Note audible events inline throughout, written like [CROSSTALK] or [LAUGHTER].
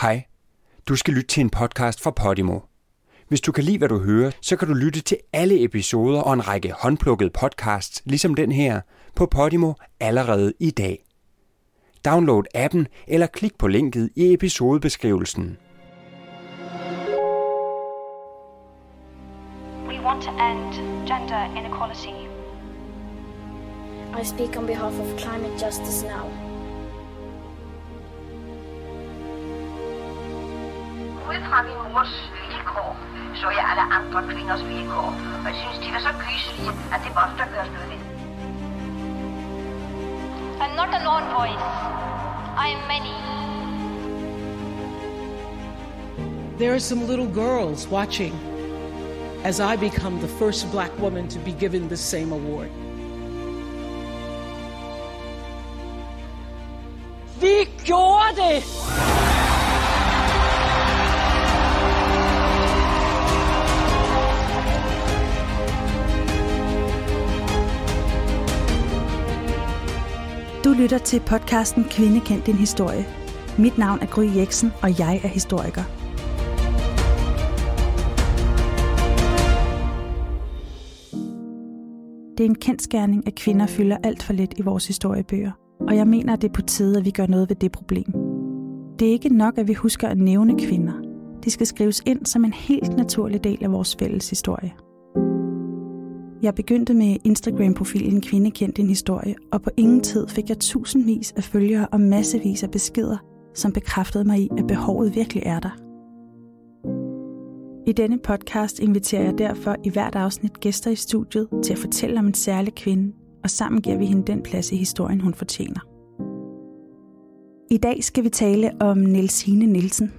Hej. Du skal lytte til en podcast fra Podimo. Hvis du kan lide, hvad du hører, så kan du lytte til alle episoder og en række håndplukkede podcasts, ligesom den her, på Podimo allerede i dag. Download appen eller klik på linket i episodebeskrivelsen. We want to end gender inequality. I speak on behalf of climate justice now. Fra min mors vilkår, så jeg alle andre kvinders vilkår. Og jeg synes, de var så gyselige, at det måtte der gøres noget ved. I'm not a lone voice. I am many. There are some little girls watching as I become the first black woman to be given the same award. Vi gjorde det! Lytter til podcasten Kvinde kendt din historie. Mit navn er Gry Jeksen, og jeg er historiker. Det er en kendskærning, at kvinder fylder alt for lidt i vores historiebøger, og jeg mener, at det er på tide, at vi gør noget ved det problem. Det er ikke nok, at vi husker at nævne kvinder. De skal skrives ind som en helt naturlig del af vores fælles historie. Jeg begyndte med Instagram-profilen Kvinde kendt din historie, og på ingen tid fik jeg tusindvis af følgere og massevis af beskeder, som bekræftede mig i, at behovet virkelig er der. I denne podcast inviterer jeg derfor i hvert afsnit gæster i studiet til at fortælle om en særlig kvinde, og sammen giver vi hende den plads i historien, hun fortjener. I dag skal vi tale om Nelsine Nielsen,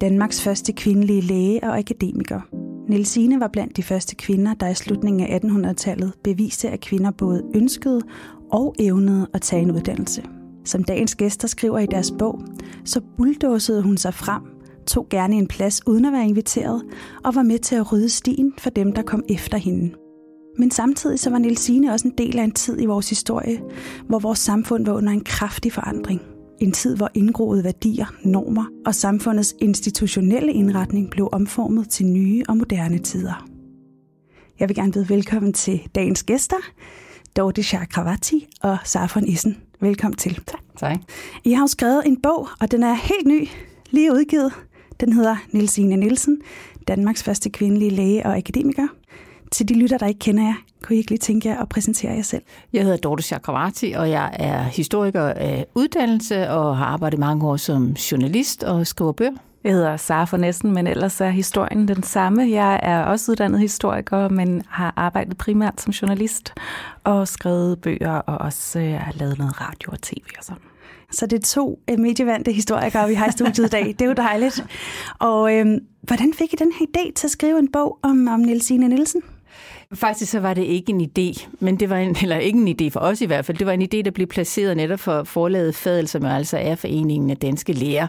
Danmarks første kvindelige læge og akademiker. Nielsine var blandt de første kvinder, der i slutningen af 1800-tallet beviste, at kvinder både ønskede og evnede at tage en uddannelse. Som dagens gæster skriver i deres bog, så bulldåsede hun sig frem, tog gerne en plads uden at være inviteret, og var med til at rydde stien for dem, der kom efter hende. Men samtidig så var Nielsine også en del af en tid i vores historie, hvor vores samfund var under en kraftig forandring. En tid, hvor indgroede værdier, normer og samfundets institutionelle indretning blev omformet til nye og moderne tider. Jeg vil gerne byde velkommen til dagens gæster, Dorte Chakravarti og Safon Issen. Velkommen til. Tak. tak. I har jo skrevet en bog, og den er helt ny, lige udgivet. Den hedder Nielsine Nielsen, Danmarks første kvindelige læge og akademiker. Til de lytter, der ikke kender jer, kunne I ikke lige tænke jer at præsentere jer selv? Jeg hedder Dorte Chakravarti, og jeg er historiker af uddannelse og har arbejdet mange år som journalist og skriver bøger. Jeg hedder Sara for næsten, men ellers er historien den samme. Jeg er også uddannet historiker, men har arbejdet primært som journalist og skrevet bøger og også øh, har lavet noget radio og tv og sådan. Så det er to øh, medievante historikere, vi har i studiet i dag. Det er jo dejligt. Og øhm, hvordan fik I den her idé til at skrive en bog om, om Nielsine Nielsen? Faktisk så var det ikke en idé, men det var en, [LAUGHS] eller ikke en idé for os i hvert fald. Det var en idé, der blev placeret netop for forlaget Fadel, som altså er Foreningen af Danske Læger,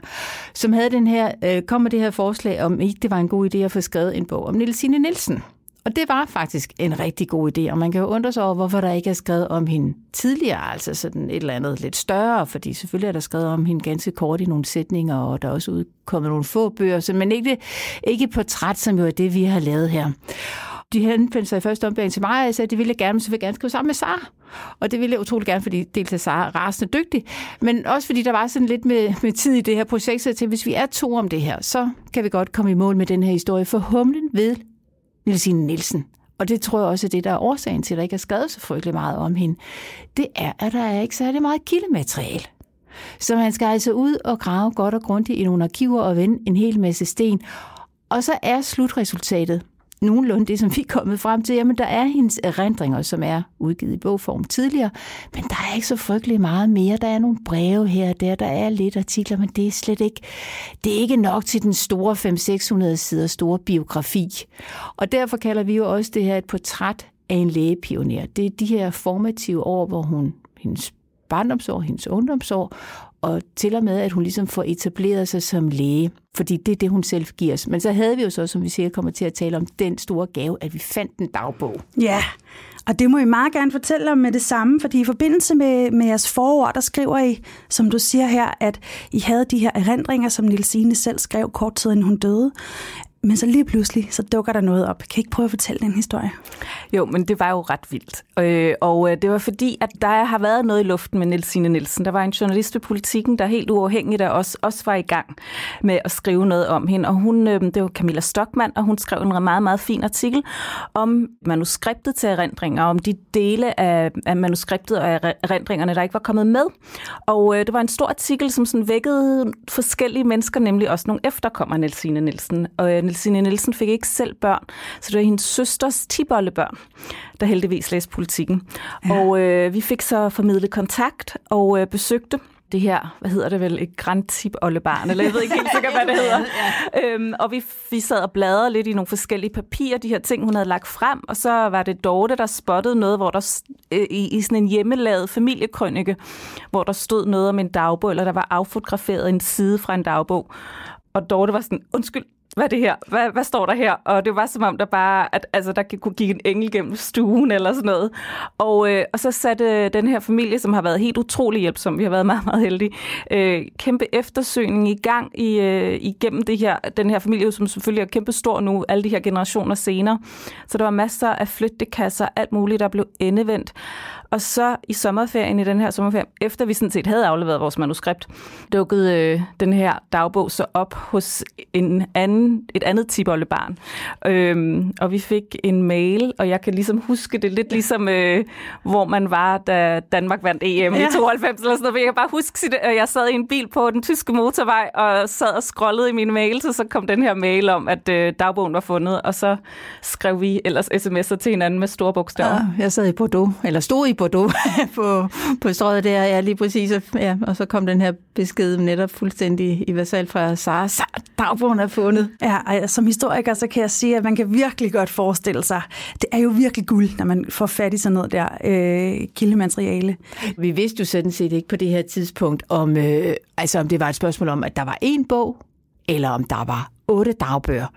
som havde den her, øh, kom med det her forslag om, ikke det var en god idé at få skrevet en bog om Nielsine Nielsen. Og det var faktisk en rigtig god idé, og man kan jo undre sig over, hvorfor der ikke er skrevet om hende tidligere, altså sådan et eller andet lidt større, fordi selvfølgelig er der skrevet om hende ganske kort i nogle sætninger, og der er også udkommet nogle få bøger, men ikke, ikke portræt, som jo er det, vi har lavet her. De henvendte sig i første omgang til mig, og jeg sagde, at det ville jeg gerne, men så ville jeg gerne skrive sammen med Sara. Og det ville jeg utrolig gerne, fordi dels er Sara rasende dygtig, men også fordi der var sådan lidt med, med tid i det her projekt, så jeg tænkte, hvis vi er to om det her, så kan vi godt komme i mål med den her historie. For humlen ved Nielsine Nielsen, og det tror jeg også er det, der er årsagen til, at der ikke er skrevet så frygtelig meget om hende, det er, at der er ikke særlig meget kildemateriale. Så man skal altså ud og grave godt og grundigt i nogle arkiver og vende en hel masse sten. Og så er slutresultatet nogenlunde det, som vi er kommet frem til. Jamen, der er hendes erindringer, som er udgivet i bogform tidligere, men der er ikke så frygtelig meget mere. Der er nogle breve her og der, der er lidt artikler, men det er slet ikke, det er ikke nok til den store 500-600 sider store biografi. Og derfor kalder vi jo også det her et portræt af en lægepioner. Det er de her formative år, hvor hun, hendes barndomsår, hendes ungdomsår, og til og med, at hun ligesom får etableret sig som læge, fordi det er det, hun selv giver os. Men så havde vi jo så, som vi siger, kommer til at tale om, den store gave, at vi fandt en dagbog. Ja, og det må I meget gerne fortælle om med det samme, fordi i forbindelse med, med jeres forord, der skriver I, som du siger her, at I havde de her erindringer, som Nilsine selv skrev kort tid inden hun døde. Men så lige pludselig, så dukker der noget op. Kan I ikke prøve at fortælle den historie? Jo, men det var jo ret vildt. Øh, og øh, det var fordi, at der har været noget i luften med Nelsine Nielsen. Der var en journalist ved politikken, der helt uafhængigt af os også var i gang med at skrive noget om hende. Og hun, øh, det var Camilla Stockmann, og hun skrev en meget, meget fin artikel om manuskriptet til erindringer, om de dele af, af manuskriptet og erindringerne, der ikke var kommet med. Og øh, det var en stor artikel, som sådan vækkede forskellige mennesker, nemlig også nogle efterkommere Nelsine Nielsen. Og øh, Nielsine Nielsen fik ikke selv børn, så det var hendes søsters tibollebørn, der heldigvis læste politikken. Ja. Og øh, vi fik så formidlet kontakt og øh, besøgte det her, hvad hedder det vel, et grandtip barn, eller jeg ved ikke helt sikkert, hvad det [LAUGHS] hedder. ja. øhm, og vi, vi sad og bladrede lidt i nogle forskellige papirer, de her ting, hun havde lagt frem, og så var det Dorte, der spottede noget, hvor der øh, i, i sådan en hjemmelavet familiekrønike, hvor der stod noget om en dagbog, eller der var affotograferet en side fra en dagbog. Og Dorte var sådan, undskyld, hvad er det her? Hvad, hvad står der her? Og det var som om, der bare, at altså, der kunne gik en engel gennem stuen eller sådan noget. Og, øh, og så satte øh, den her familie, som har været helt utrolig hjælpsom, vi har været meget, meget heldige, øh, kæmpe eftersøgning i gang i, øh, igennem det her, den her familie, som selvfølgelig er kæmpe stor nu, alle de her generationer senere. Så der var masser af flyttekasser, alt muligt, der blev endevendt. Og så i sommerferien, i den her sommerferie, efter vi sådan set havde afleveret vores manuskript, dukkede øh, den her dagbog så op hos en anden, et andet tibollebarn. Øhm, og vi fik en mail, og jeg kan ligesom huske det lidt ligesom, øh, hvor man var, da Danmark vandt EM ja. i 92 eller sådan noget. Jeg kan bare huske at jeg sad i en bil på den tyske motorvej, og sad og scrollede i mine mails, og så kom den her mail om, at øh, dagbogen var fundet, og så skrev vi ellers sms'er til hinanden med store bogstaver. Ja, jeg sad i Bordeaux, eller stod i Bordeaux [LAUGHS] på, på strøget der, ja, lige præcis. Ja, og så kom den her besked netop fuldstændig i versal fra Sara. Sara, dagbogen er fundet. Ja, som historiker, så kan jeg sige, at man kan virkelig godt forestille sig, det er jo virkelig guld, når man får fat i sådan noget der øh, kildemateriale. Vi vidste jo sådan set ikke på det her tidspunkt, om, øh, altså om det var et spørgsmål om, at der var én bog, eller om der var otte dagbøger.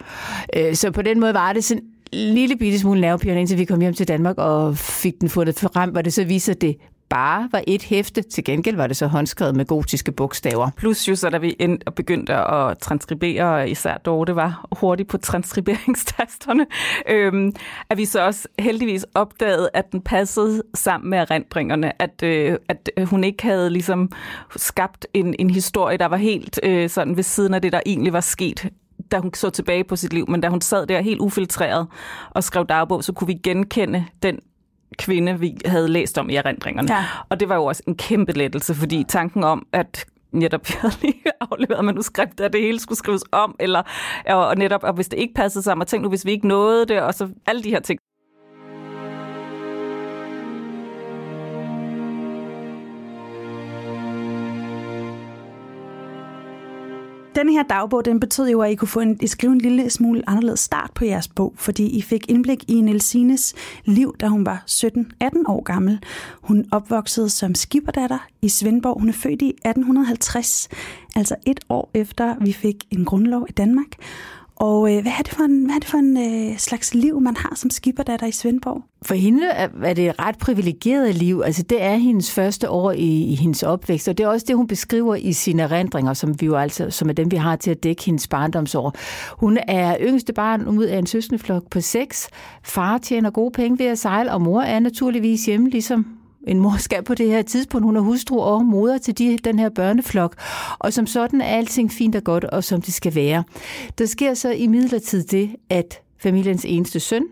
Øh, så på den måde var det sådan lille bitte smule nervepirrende, indtil vi kom hjem til Danmark og fik den fundet frem, hvor det så viser, at det bare var et hæfte. Til gengæld var det så håndskrevet med gotiske bogstaver. Plus jo så, da vi ind og begyndte at transkribere, især Dorte var hurtigt på transkriberingstasterne, [LAUGHS] øhm, at vi så også heldigvis opdagede, at den passede sammen med erindringerne, at, øh, at øh, hun ikke havde ligesom skabt en, en historie, der var helt øh, sådan ved siden af det, der egentlig var sket da hun så tilbage på sit liv, men da hun sad der helt ufiltreret og skrev dagbog, så kunne vi genkende den kvinde, vi havde læst om i erindringerne. Ja. Og det var jo også en kæmpe lettelse, fordi tanken om, at netop [LAUGHS] jeg havde lige afleveret manuskript, at det hele skulle skrives om, eller og netop, og hvis det ikke passede sammen, og tænk nu, hvis vi ikke nåede det, og så alle de her ting. Den her dagbog, den betød jo, at I kunne få en, I skrive en lille smule anderledes start på jeres bog, fordi I fik indblik i Nelsines liv, da hun var 17-18 år gammel. Hun opvoksede som skiberdatter i Svendborg. Hun er født i 1850, altså et år efter vi fik en grundlov i Danmark. Og øh, hvad er det for en, hvad er det for en øh, slags liv, man har som skipperdatter i Svendborg? For hende er det et ret privilegeret liv. Altså, det er hendes første år i, i hendes opvækst, og det er også det, hun beskriver i sine erindringer, som, vi jo altså, som er dem, vi har til at dække hendes barndomsår. Hun er yngste barn ud af en søskendeflok på seks. Far tjener gode penge ved at sejle, og mor er naturligvis hjemme, ligesom en mor skal på det her tidspunkt. Hun er hustru og moder til de, den her børneflok. Og som sådan er alting fint og godt, og som det skal være. Der sker så i midlertid det, at familiens eneste søn,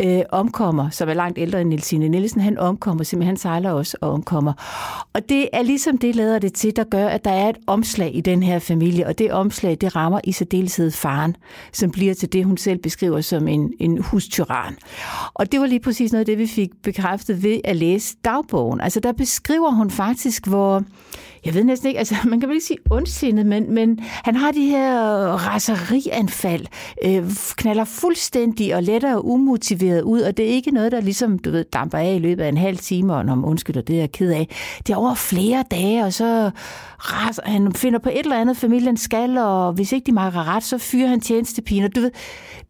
øh, omkommer, som er langt ældre end Nielsine Nielsen, han omkommer simpelthen, han sejler også og omkommer. Og det er ligesom det, lader det til, der gør, at der er et omslag i den her familie, og det omslag, det rammer i særdeleshed faren, som bliver til det, hun selv beskriver som en, en hustyran. Og det var lige præcis noget af det, vi fik bekræftet ved at læse dagbogen. Altså der beskriver hun faktisk, hvor jeg ved næsten ikke, altså [LAUGHS] man kan vel ikke sige ondsindet, men, men han har de her raserianfald, øh, knaller fuldstændig og letter og umotiveret ud, og det er ikke noget, der ligesom, du ved, damper af i løbet af en halv time, og når man undskylder, det er jeg ked af. Det er over flere dage, og så raser, han finder på et eller andet, familien skal, og hvis ikke de makker ret, så fyrer han tjenestepiner. Du ved,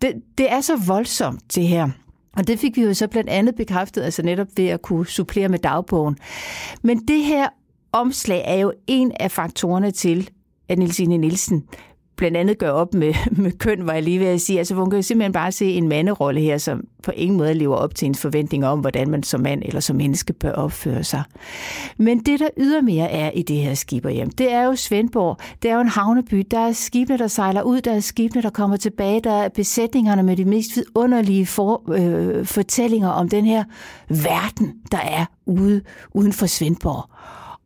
det, det er så voldsomt, det her. Og det fik vi jo så blandt andet bekræftet, altså netop ved at kunne supplere med dagbogen. Men det her omslag er jo en af faktorerne til, at Nielsine Nielsen blandt andet gør op med, [LAUGHS] med køn, var jeg lige ved at sige. Altså, hun kan jo simpelthen bare se en manderolle her, som på ingen måde lever op til en forventning om, hvordan man som mand eller som menneske bør opføre sig. Men det, der ydermere er i det her skiberhjem, det er jo Svendborg. Det er jo en havneby. Der er skibene, der sejler ud. Der er skibene, der kommer tilbage. Der er besætningerne med de mest vidunderlige for, øh, fortællinger om den her verden, der er ude uden for Svendborg.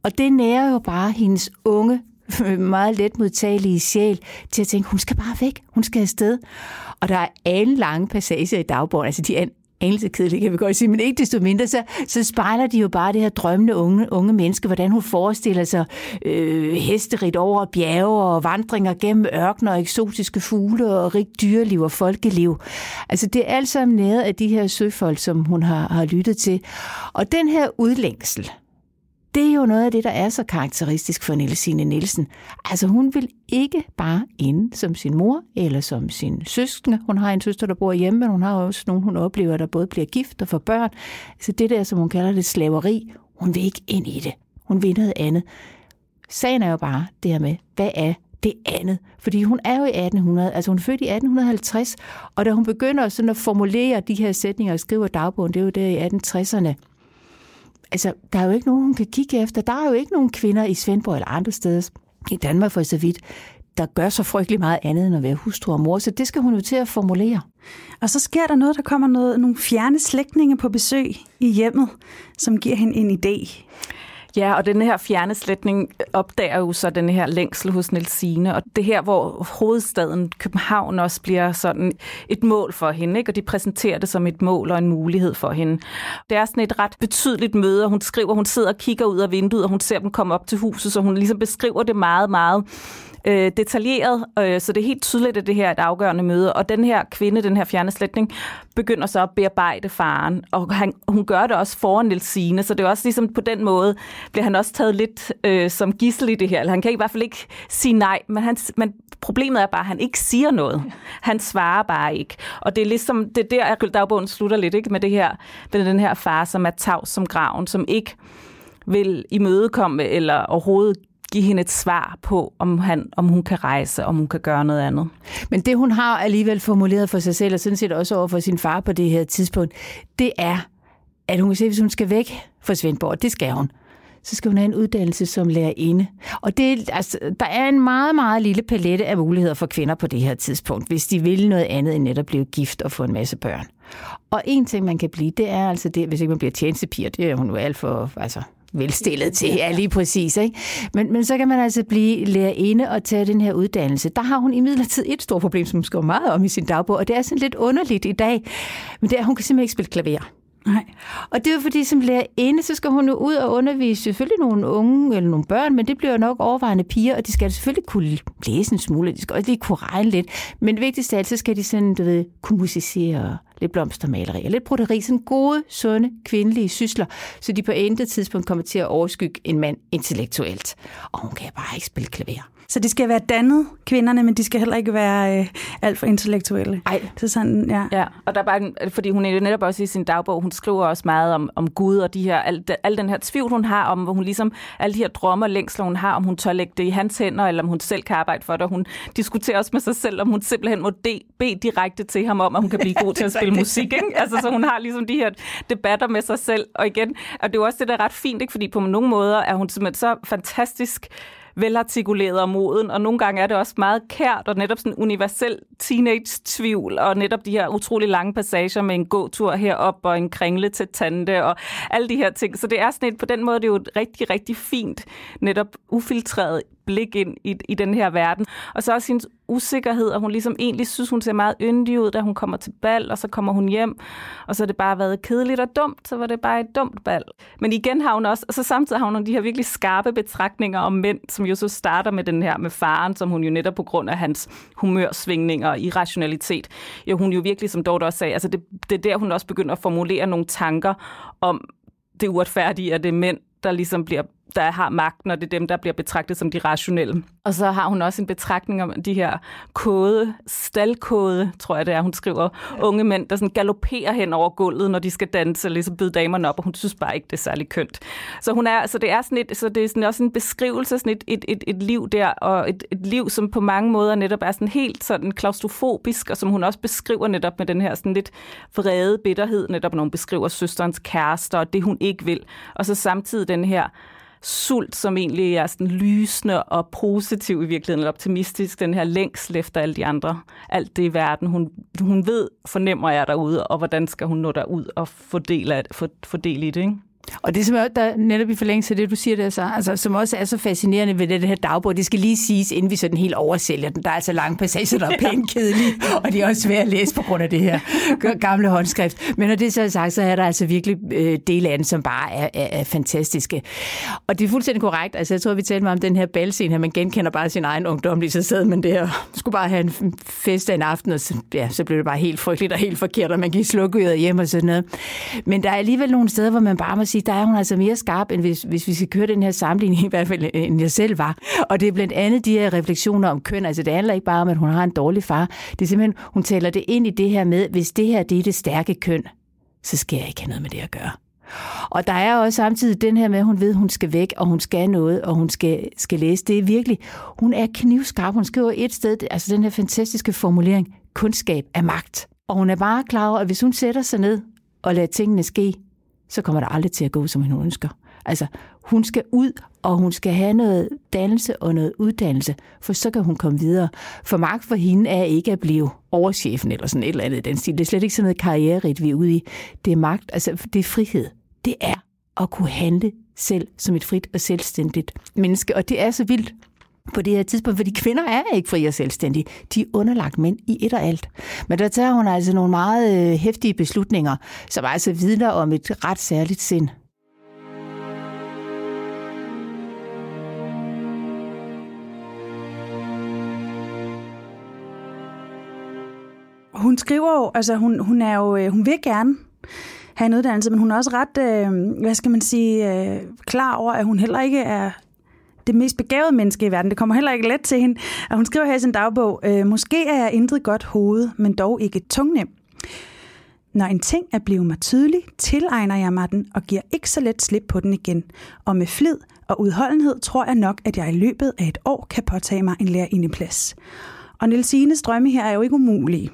Og det nærer jo bare hendes unge [LAUGHS] meget let modtagelige sjæl til at tænke, hun skal bare væk, hun skal afsted. Og der er alle lange passager i dagbogen, altså de er anelse kedelige, kan vi godt sige, men ikke desto mindre, så, så spejler de jo bare det her drømmende unge, unge menneske, hvordan hun forestiller sig øh, hesterit over bjerge og vandringer gennem ørkener og eksotiske fugle og rigt dyreliv og folkeliv. Altså det er alt sammen næret af de her søfolk, som hun har, har lyttet til. Og den her udlængsel, det er jo noget af det, der er så karakteristisk for Nielsine Nielsen. Altså hun vil ikke bare ind som sin mor eller som sin søskende. Hun har en søster, der bor hjemme, men hun har også nogen, hun oplever, der både bliver gift og får børn. Så det der, som hun kalder det slaveri, hun vil ikke ind i det. Hun vil noget andet. Sagen er jo bare det her med, hvad er det andet. Fordi hun er jo i 1800, altså hun er født i 1850, og da hun begynder sådan at formulere de her sætninger og skriver dagbogen, det er jo der i 1860'erne, altså, der er jo ikke nogen, hun kan kigge efter. Der er jo ikke nogen kvinder i Svendborg eller andre steder, i Danmark for så vidt, der gør så frygtelig meget andet end at være hustru og mor, så det skal hun jo til at formulere. Og så sker der noget, der kommer noget, nogle fjerne slægtninge på besøg i hjemmet, som giver hende en idé. Ja, og den her fjerneslætning opdager jo så den her længsel hos Nelsine, og det her, hvor hovedstaden København også bliver sådan et mål for hende, ikke? og de præsenterer det som et mål og en mulighed for hende. Det er sådan et ret betydeligt møde, og hun skriver, hun sidder og kigger ud af vinduet, og hun ser dem komme op til huset, så hun ligesom beskriver det meget, meget øh, detaljeret, øh, så det er helt tydeligt, at det her er et afgørende møde. Og den her kvinde, den her fjerneslætning, begynder så at bearbejde faren, og han, hun gør det også foran Nelsine, så det er også ligesom på den måde, bliver han også taget lidt øh, som gissel i det her. Eller han kan i hvert fald ikke sige nej, men, han, men problemet er bare, at han ikke siger noget. Han svarer bare ikke. Og det er ligesom, det er der, at dagbogen slutter lidt ikke, med det her, med den her far, som er tavs som graven, som ikke vil imødekomme eller overhovedet give hende et svar på, om, han, om hun kan rejse, om hun kan gøre noget andet. Men det, hun har alligevel formuleret for sig selv, og sådan set også over for sin far på det her tidspunkt, det er, at hun kan se, hvis hun skal væk fra Svendborg, det skal hun, så skal hun have en uddannelse som lærerinde. Og det, altså, der er en meget, meget lille palette af muligheder for kvinder på det her tidspunkt, hvis de vil noget andet end netop blive gift og få en masse børn. Og en ting, man kan blive, det er altså det, hvis ikke man bliver tjenestepiger, det er hun jo alt for, altså, velstillet til, ja lige præcis. Ikke? Men, men så kan man altså blive lærerinde og tage den her uddannelse. Der har hun imidlertid et stort problem, som hun skriver meget om i sin dagbog, og det er sådan lidt underligt i dag, men det er, at hun kan simpelthen ikke spille klaver. Nej. Og det er jo fordi, som lærerinde, så skal hun jo ud og undervise selvfølgelig nogle unge eller nogle børn, men det bliver jo nok overvejende piger, og de skal selvfølgelig kunne læse en smule, de skal også lige kunne regne lidt. Men det vigtigste er, at så skal de sådan, du ved, kunne musicere lidt blomstermaleri og lidt broderi. Sådan gode, sunde, kvindelige sysler, så de på intet tidspunkt kommer til at overskygge en mand intellektuelt. Og hun kan bare ikke spille klaver. Så de skal være dannet, kvinderne, men de skal heller ikke være øh, alt for intellektuelle. Nej. Så sådan, ja. ja. Og der er bare, fordi hun er netop også i sin dagbog, hun skriver også meget om, om Gud og de her, al, al den her tvivl, hun har om, hvor hun ligesom, alle de her drømme og længsler, hun har, om hun tør lægge det i hans hænder, eller om hun selv kan arbejde for det. Hun diskuterer også med sig selv, om hun simpelthen må de, bede direkte til ham om, at hun kan blive [LAUGHS] god til at spille [LAUGHS] musik. Ikke? Altså, så hun har ligesom de her debatter med sig selv. Og igen, og det er jo også det, der er ret fint, ikke? fordi på nogle måder er hun simpelthen så fantastisk velartikuleret og moden, og nogle gange er det også meget kært og netop sådan universel teenage-tvivl, og netop de her utrolig lange passager med en gåtur herop og en kringle til tante og alle de her ting. Så det er sådan et, på den måde, det er jo et rigtig, rigtig fint, netop ufiltreret blik ind i, i den her verden. Og så også hendes usikkerhed, og hun ligesom egentlig synes, hun ser meget yndig ud, da hun kommer til bal, og så kommer hun hjem, og så har det bare været kedeligt og dumt, så var det bare et dumt bal. Men igen har hun også, og så samtidig har hun de her virkelig skarpe betragtninger om mænd, som jo så starter med den her med faren, som hun jo netop på grund af hans humørsvingninger og irrationalitet, jo hun jo virkelig, som Dorte også sagde, altså det, det er der, hun også begynder at formulere nogle tanker om det uretfærdige, at det er mænd, der ligesom bliver der har magten, og det er dem, der bliver betragtet som de rationelle. Og så har hun også en betragtning om de her kode, stalkode, tror jeg det er, hun skriver, ja. unge mænd, der sådan galopperer hen over gulvet, når de skal danse, og ligesom byde damerne op, og hun synes bare ikke, det er særlig kønt. Så, hun er, så det er, sådan et, så det er sådan også en beskrivelse, sådan et, et, et, et liv der, og et, et liv, som på mange måder netop er sådan helt sådan klaustrofobisk, og som hun også beskriver netop med den her sådan lidt vrede bitterhed, netop når hun beskriver søsterens kærester, og det hun ikke vil. Og så samtidig den her sult, som egentlig er sådan lysende og positiv i virkeligheden, eller optimistisk, den her længsel efter alle de andre, alt det i verden, hun, hun ved, fornemmer jeg derude, og hvordan skal hun nå derud og fordele, fordele af, i det, ikke? Og det, som er, der netop i forlængelse af det, du siger der, så, altså, som også er så fascinerende ved det her dagbog, det skal lige siges, inden vi sådan helt oversælger den. Der er altså lange passager, der er [LAUGHS] pænt kedelige, og de er også svære at læse på grund af det her [LAUGHS] gamle håndskrift. Men når det så er sagt, så er der altså virkelig øh, dele af den, som bare er, er, er fantastiske. Og det er fuldstændig korrekt. Altså, jeg tror, vi talte meget om den her balscene her. Man genkender bare sin egen ungdom, lige så sad man der skulle bare have en fest af en aften, og så, ja, så blev det bare helt frygteligt og helt forkert, og man gik slukket hjem og sådan noget. Men der er alligevel nogle steder, hvor man bare må sige, der er hun altså mere skarp, end hvis, hvis vi skal køre den her sammenligning, [LAUGHS] i hvert fald end jeg selv var. Og det er blandt andet de her refleksioner om køn. Altså det handler ikke bare om, at hun har en dårlig far. Det er simpelthen, hun taler det ind i det her med, hvis det her det er det stærke køn, så skal jeg ikke have noget med det at gøre. Og der er også samtidig den her med, at hun ved, at hun skal væk, og hun skal noget, og hun skal, skal læse. Det er virkelig, hun er knivskarp. Hun skriver et sted, altså den her fantastiske formulering, kundskab er magt. Og hun er bare klar over, at hvis hun sætter sig ned og lader tingene ske, så kommer det aldrig til at gå, som hun ønsker. Altså, hun skal ud, og hun skal have noget dannelse og noget uddannelse, for så kan hun komme videre. For magt for hende er ikke at blive overchefen eller sådan et eller andet den stil. Det er slet ikke sådan noget karriererigt, vi er ude i. Det er magt, altså det er frihed. Det er at kunne handle selv som et frit og selvstændigt menneske, og det er så vildt på det her tidspunkt, fordi kvinder er ikke frie og selvstændige. De er underlagt mænd i et og alt. Men der tager hun altså nogle meget øh, hæftige beslutninger, som altså vidner om et ret særligt sind. Hun skriver jo, altså hun, hun er jo, øh, hun vil gerne have en uddannelse, men hun er også ret, øh, hvad skal man sige, øh, klar over, at hun heller ikke er det mest begavede menneske i verden. Det kommer heller ikke let til hende. Og hun skriver her i sin dagbog, øh, måske er jeg intet godt hoved, men dog ikke tungnem. Når en ting er blevet mig tydelig, tilegner jeg mig den og giver ikke så let slip på den igen. Og med flid og udholdenhed tror jeg nok, at jeg i løbet af et år kan påtage mig en lærerindeplads. Og Nielsines drømme her er jo ikke umulige.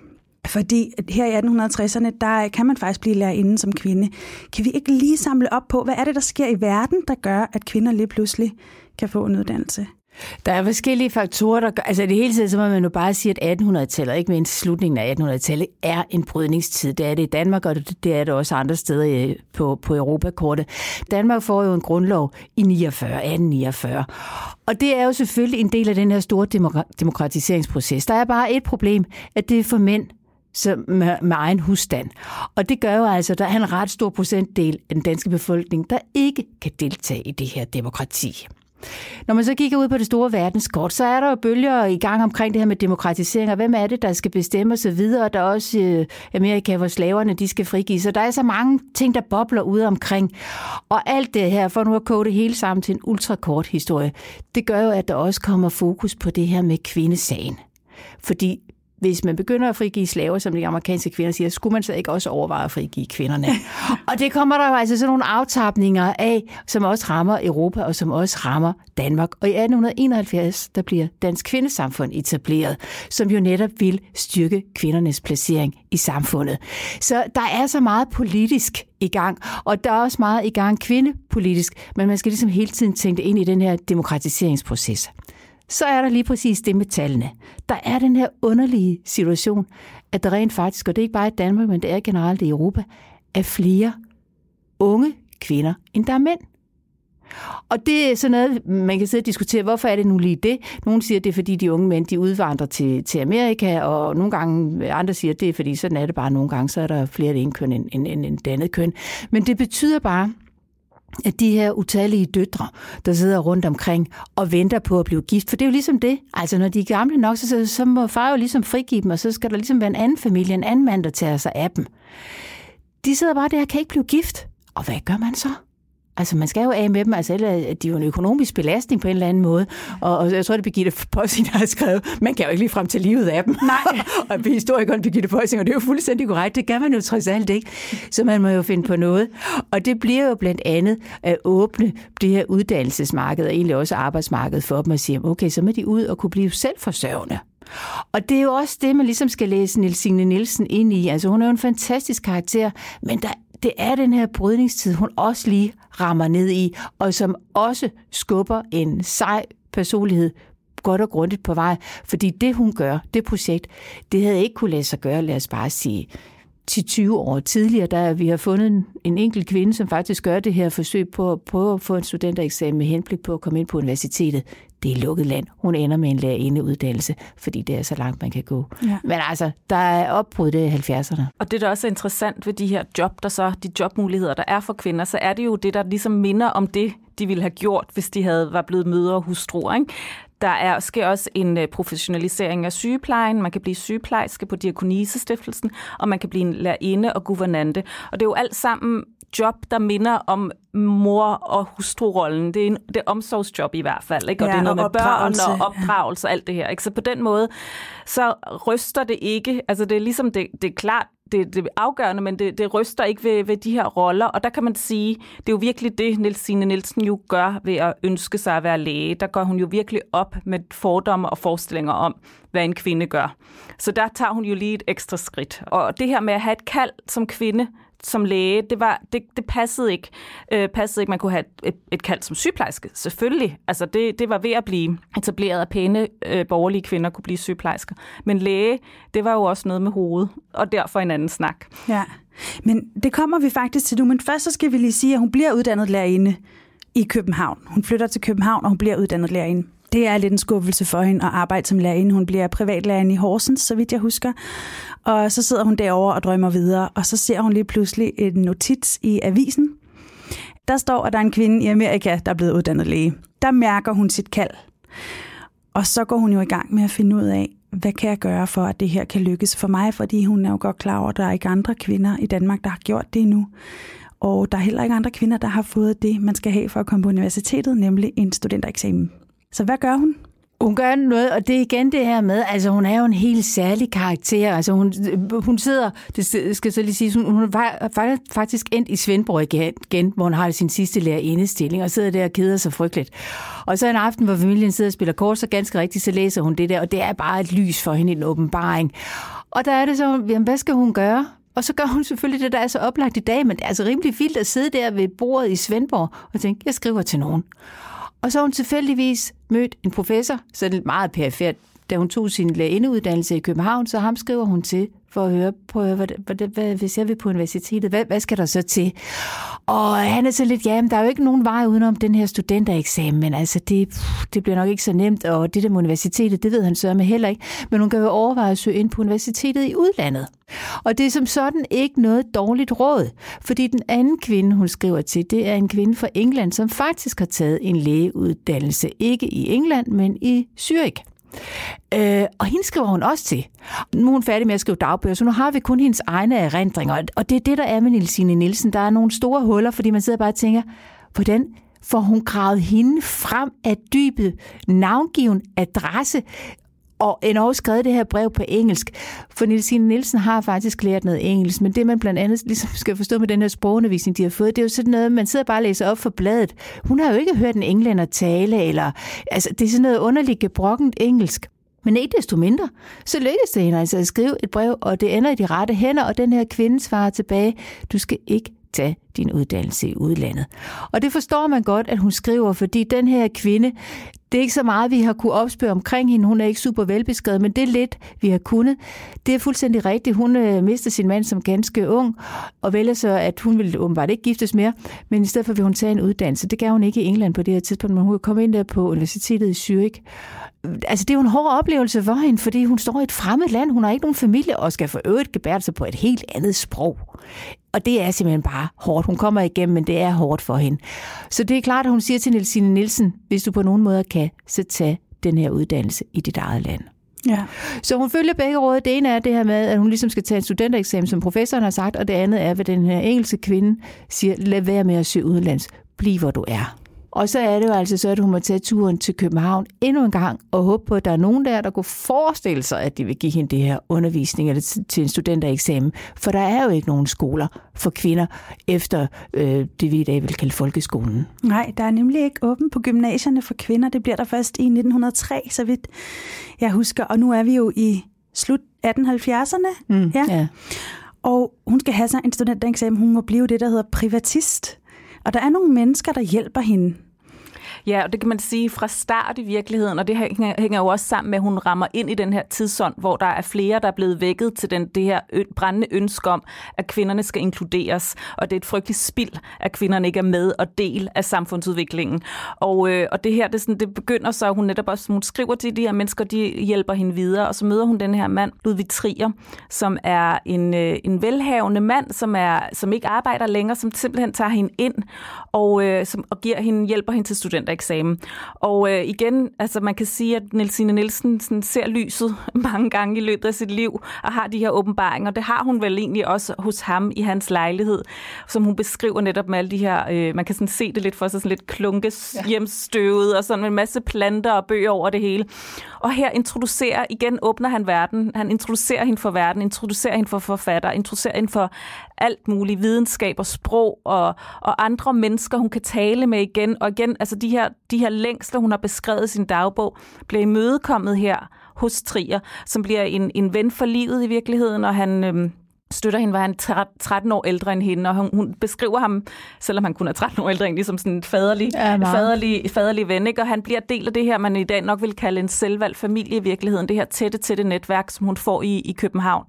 Fordi her i 1860'erne, der kan man faktisk blive lærerinde som kvinde. Kan vi ikke lige samle op på, hvad er det, der sker i verden, der gør, at kvinder lige pludselig kan få en uddannelse? Der er forskellige faktorer, der gør, altså det hele tiden, så må man jo bare sige, at 1800-tallet, ikke mindst slutningen af 1800-tallet, er en brydningstid. Det er det i Danmark, og det er det også andre steder øh, på, på Europakortet. Danmark får jo en grundlov i 49, 1849. Og det er jo selvfølgelig en del af den her store demokratiseringsproces. Der er bare et problem, at det er for mænd, så med, med egen husstand. Og det gør jo altså, at der er en ret stor procentdel af den danske befolkning, der ikke kan deltage i det her demokrati. Når man så kigger ud på det store verdenskort, så er der jo bølger i gang omkring det her med demokratisering, og hvem er det, der skal bestemme osv., og der er også øh, Amerika, hvor slaverne de skal frigive. så der er så mange ting, der bobler ude omkring. Og alt det her, for nu at kode det hele sammen til en ultrakort historie, det gør jo, at der også kommer fokus på det her med kvindesagen. Fordi hvis man begynder at frigive slaver, som de amerikanske kvinder siger, skulle man så ikke også overveje at frigive kvinderne. [LAUGHS] og det kommer der jo altså sådan nogle aftapninger af, som også rammer Europa og som også rammer Danmark. Og i 1871, der bliver Dansk Kvindesamfund etableret, som jo netop vil styrke kvindernes placering i samfundet. Så der er så meget politisk i gang, og der er også meget i gang kvindepolitisk, men man skal ligesom hele tiden tænke ind i den her demokratiseringsproces så er der lige præcis det med tallene. Der er den her underlige situation, at der rent faktisk, og det er ikke bare i Danmark, men det er generelt i Europa, er flere unge kvinder, end der er mænd. Og det er sådan noget, man kan sidde og diskutere, hvorfor er det nu lige det? Nogle siger, det er fordi de unge mænd, de udvandrer til, til Amerika, og nogle gange, andre siger, det er fordi, sådan er det bare nogle gange, så er der flere det køn end, end, end, end det andet køn. Men det betyder bare, at de her utallige døtre, der sidder rundt omkring og venter på at blive gift. For det er jo ligesom det. Altså, når de er gamle nok, så, så må far jo ligesom frigive dem, og så skal der ligesom være en anden familie, en anden mand, der tager sig af dem. De sidder bare der og kan ikke blive gift. Og hvad gør man så? Altså, man skal jo af med dem, altså, de er jo en økonomisk belastning på en eller anden måde. Og, og jeg tror, det Birgitte Possing har skrevet, man kan jo ikke lige frem til livet af dem. Nej. [LAUGHS] og historikeren Birgitte Possing, og det er jo fuldstændig korrekt, det kan man jo trods alt ikke. Så man må jo finde på noget. Og det bliver jo blandt andet at åbne det her uddannelsesmarked, og egentlig også arbejdsmarkedet for dem, og sige, okay, så må de ud og kunne blive selvforsørgende. Og det er jo også det, man ligesom skal læse Niels Signe Nielsen ind i. Altså hun er jo en fantastisk karakter, men der det er den her brydningstid, hun også lige rammer ned i, og som også skubber en sej personlighed godt og grundigt på vej. Fordi det, hun gør, det projekt, det havde ikke kunne lade sig gøre, lad os bare sige, 10-20 år tidligere, der vi har fundet en, en enkelt kvinde, som faktisk gør det her forsøg på at prøve at få en studentereksamen med henblik på at komme ind på universitetet. Det er lukket land. Hun ender med en lærerindeuddannelse, fordi det er så langt, man kan gå. Ja. Men altså, der er opbrud det i 70'erne. Og det, der også er interessant ved de her job, der så, de jobmuligheder, der er for kvinder, så er det jo det, der ligesom minder om det, de ville have gjort, hvis de havde var blevet mødre og hustruer. Ikke? Der er, sker også en øh, professionalisering af sygeplejen. Man kan blive sygeplejerske på Diakonisestiftelsen, og man kan blive en lærerinde og guvernante. Og det er jo alt sammen job, der minder om mor- og hustrurollen. Det er, en, det er omsorgsjob i hvert fald, ikke? og ja, det er noget med børn og opdragelse og alt det her. Ikke? Så på den måde, så ryster det ikke. Altså det er ligesom, det, det er klart, det, det er afgørende, men det, det ryster ikke ved, ved de her roller. Og der kan man sige, det er jo virkelig det, Niels Signe Nielsen jo gør ved at ønske sig at være læge. Der går hun jo virkelig op med fordomme og forestillinger om, hvad en kvinde gør. Så der tager hun jo lige et ekstra skridt. Og det her med at have et kald som kvinde, som læge, det, var, det, det passede ikke. Øh, passede ikke, man kunne have et, et kald som sygeplejerske. Selvfølgelig. Altså det, det var ved at blive etableret, at pæne øh, borgerlige kvinder kunne blive sygeplejersker. Men læge, det var jo også noget med hovedet, og derfor en anden snak. Ja, men det kommer vi faktisk til nu. Men først så skal vi lige sige, at hun bliver uddannet lærerinde i København. Hun flytter til København, og hun bliver uddannet lærerinde. Det er lidt en skuffelse for hende at arbejde som lærerinde. Hun bliver privatlærerinde i Horsens, så vidt jeg husker. Og så sidder hun derovre og drømmer videre, og så ser hun lige pludselig en notits i avisen. Der står, at der er en kvinde i Amerika, der er blevet uddannet læge. Der mærker hun sit kald. Og så går hun jo i gang med at finde ud af, hvad kan jeg gøre for, at det her kan lykkes for mig? Fordi hun er jo godt klar over, at der er ikke andre kvinder i Danmark, der har gjort det endnu. Og der er heller ikke andre kvinder, der har fået det, man skal have for at komme på universitetet, nemlig en studentereksamen. Så hvad gør hun? Hun gør noget, og det er igen det her med, altså hun er jo en helt særlig karakter. Altså hun, hun sidder, det skal så lige sige, hun var faktisk endt i Svendborg igen, igen, hvor hun har sin sidste lærerindestilling, og sidder der og keder sig frygteligt. Og så en aften, hvor familien sidder og spiller kort, så ganske rigtigt, så læser hun det der, og det er bare et lys for hende, en åbenbaring. Og der er det så, jamen, hvad skal hun gøre? Og så gør hun selvfølgelig det, der er så oplagt i dag, men det er altså rimelig vildt at sidde der ved bordet i Svendborg og tænke, jeg skriver til nogen. Og så har hun tilfældigvis mødt en professor, så det meget perifert, da hun tog sin lærerindeuddannelse i København, så ham skriver hun til for at høre på, hvad, hvad, hvad, hvis jeg vil på universitetet, hvad, hvad skal der så til? Og han er så lidt, ja, men der er jo ikke nogen vej udenom den her studentereksamen, men altså, det, det bliver nok ikke så nemt, og det der med universitetet, det ved han så med heller ikke. Men hun kan jo overveje at søge ind på universitetet i udlandet. Og det er som sådan ikke noget dårligt råd, fordi den anden kvinde, hun skriver til, det er en kvinde fra England, som faktisk har taget en lægeuddannelse, ikke i England, men i Zürich. Øh, og hende skriver hun også til. Nu er hun færdig med at skrive dagbøger, så nu har vi kun hendes egne erindringer. Og det er det, der er med Nilsine Nielsen. Der er nogle store huller, fordi man sidder bare og tænker, hvordan får hun gravet hende frem af dybet navngiven adresse, og endnu skrevet det her brev på engelsk. For Nielsine Nielsen har faktisk lært noget engelsk, men det man blandt andet ligesom skal forstå med den her sprogundervisning, de har fået, det er jo sådan noget, man sidder bare og læser op for bladet. Hun har jo ikke hørt en englænder tale, eller altså, det er sådan noget underligt gebrokkent engelsk. Men ikke desto mindre, så lykkedes det hende altså at skrive et brev, og det ender i de rette hænder, og den her kvinde svarer tilbage, du skal ikke tage din uddannelse i udlandet. Og det forstår man godt, at hun skriver, fordi den her kvinde, det er ikke så meget, vi har kunne opspørge omkring hende. Hun er ikke super velbeskrevet, men det er lidt, vi har kunnet. Det er fuldstændig rigtigt. Hun øh, mister sin mand som ganske ung, og vælger så, at hun vil åbenbart ikke giftes mere, men i stedet for vil hun tage en uddannelse. Det gav hun ikke i England på det her tidspunkt, men hun kan komme ind der på universitetet i Zürich. Altså, det er jo en hård oplevelse for hende, fordi hun står i et fremmed land, hun har ikke nogen familie, og skal for øvrigt gebære sig på et helt andet sprog. Og det er simpelthen bare hårdt. Hun kommer igennem, men det er hårdt for hende. Så det er klart, at hun siger til Nielsine Nielsen, hvis du på nogen måde kan, så tage den her uddannelse i dit eget land. Ja. Så hun følger begge råd. Det ene er det her med, at hun ligesom skal tage en studentereksamen, som professoren har sagt, og det andet er, hvad den her engelske kvinde siger, lad være med at søge udenlands. Bliv, hvor du er. Og så er det jo altså så, at hun må tage turen til København endnu en gang og håbe på, at der er nogen der, der kunne forestille sig, at de vil give hende det her undervisning eller til en studentereksamen. For der er jo ikke nogen skoler for kvinder efter øh, det, vi i dag vil kalde folkeskolen. Nej, der er nemlig ikke åben på gymnasierne for kvinder. Det bliver der først i 1903, så vidt jeg husker. Og nu er vi jo i slut 1870'erne. Mm, ja. ja. Og hun skal have sig en studentereksamen. Hun må blive det, der hedder privatist. Og der er nogle mennesker, der hjælper hende Ja, og det kan man sige fra start i virkeligheden, og det hænger, jo også sammen med, at hun rammer ind i den her tidsånd, hvor der er flere, der er blevet vækket til den, det her ø- brændende ønske om, at kvinderne skal inkluderes. Og det er et frygteligt spild, at kvinderne ikke er med og del af samfundsudviklingen. Og, øh, og det her, det, sådan, det begynder så, hun netop også, hun skriver til de her mennesker, de hjælper hende videre, og så møder hun den her mand, Ludvig Trier, som er en, øh, en velhavende mand, som, er, som ikke arbejder længere, som simpelthen tager hende ind og, øh, som, og giver hende, hjælper hende til studenter eksamen. Og øh, igen, altså man kan sige, at Nielsine Nielsen sådan, ser lyset [LAUGHS] mange gange i løbet af sit liv, og har de her åbenbaringer. Det har hun vel egentlig også hos ham i hans lejlighed, som hun beskriver netop med alle de her, øh, man kan sådan se det lidt for sig, sådan lidt klunkes ja. hjemstøvet, og sådan en masse planter og bøger over det hele. Og her introducerer, igen åbner han verden, han introducerer hende for verden, introducerer hende for forfatter, introducerer hende for alt muligt videnskab og sprog og, og andre mennesker, hun kan tale med igen. Og igen, altså de her, de her længsler, hun har beskrevet i sin dagbog, bliver imødekommet her hos Trier, som bliver en, en ven for livet i virkeligheden, og han... Øh, støtter hende, var han 13 år ældre end hende, og hun, hun beskriver ham, selvom han kun er 13 år ældre end ligesom sådan en faderlig, ja, faderlig, faderlig ven, ikke? og han bliver del af det her, man i dag nok vil kalde en selvvalgt familie i virkeligheden, det her tætte, tætte netværk, som hun får i, i København.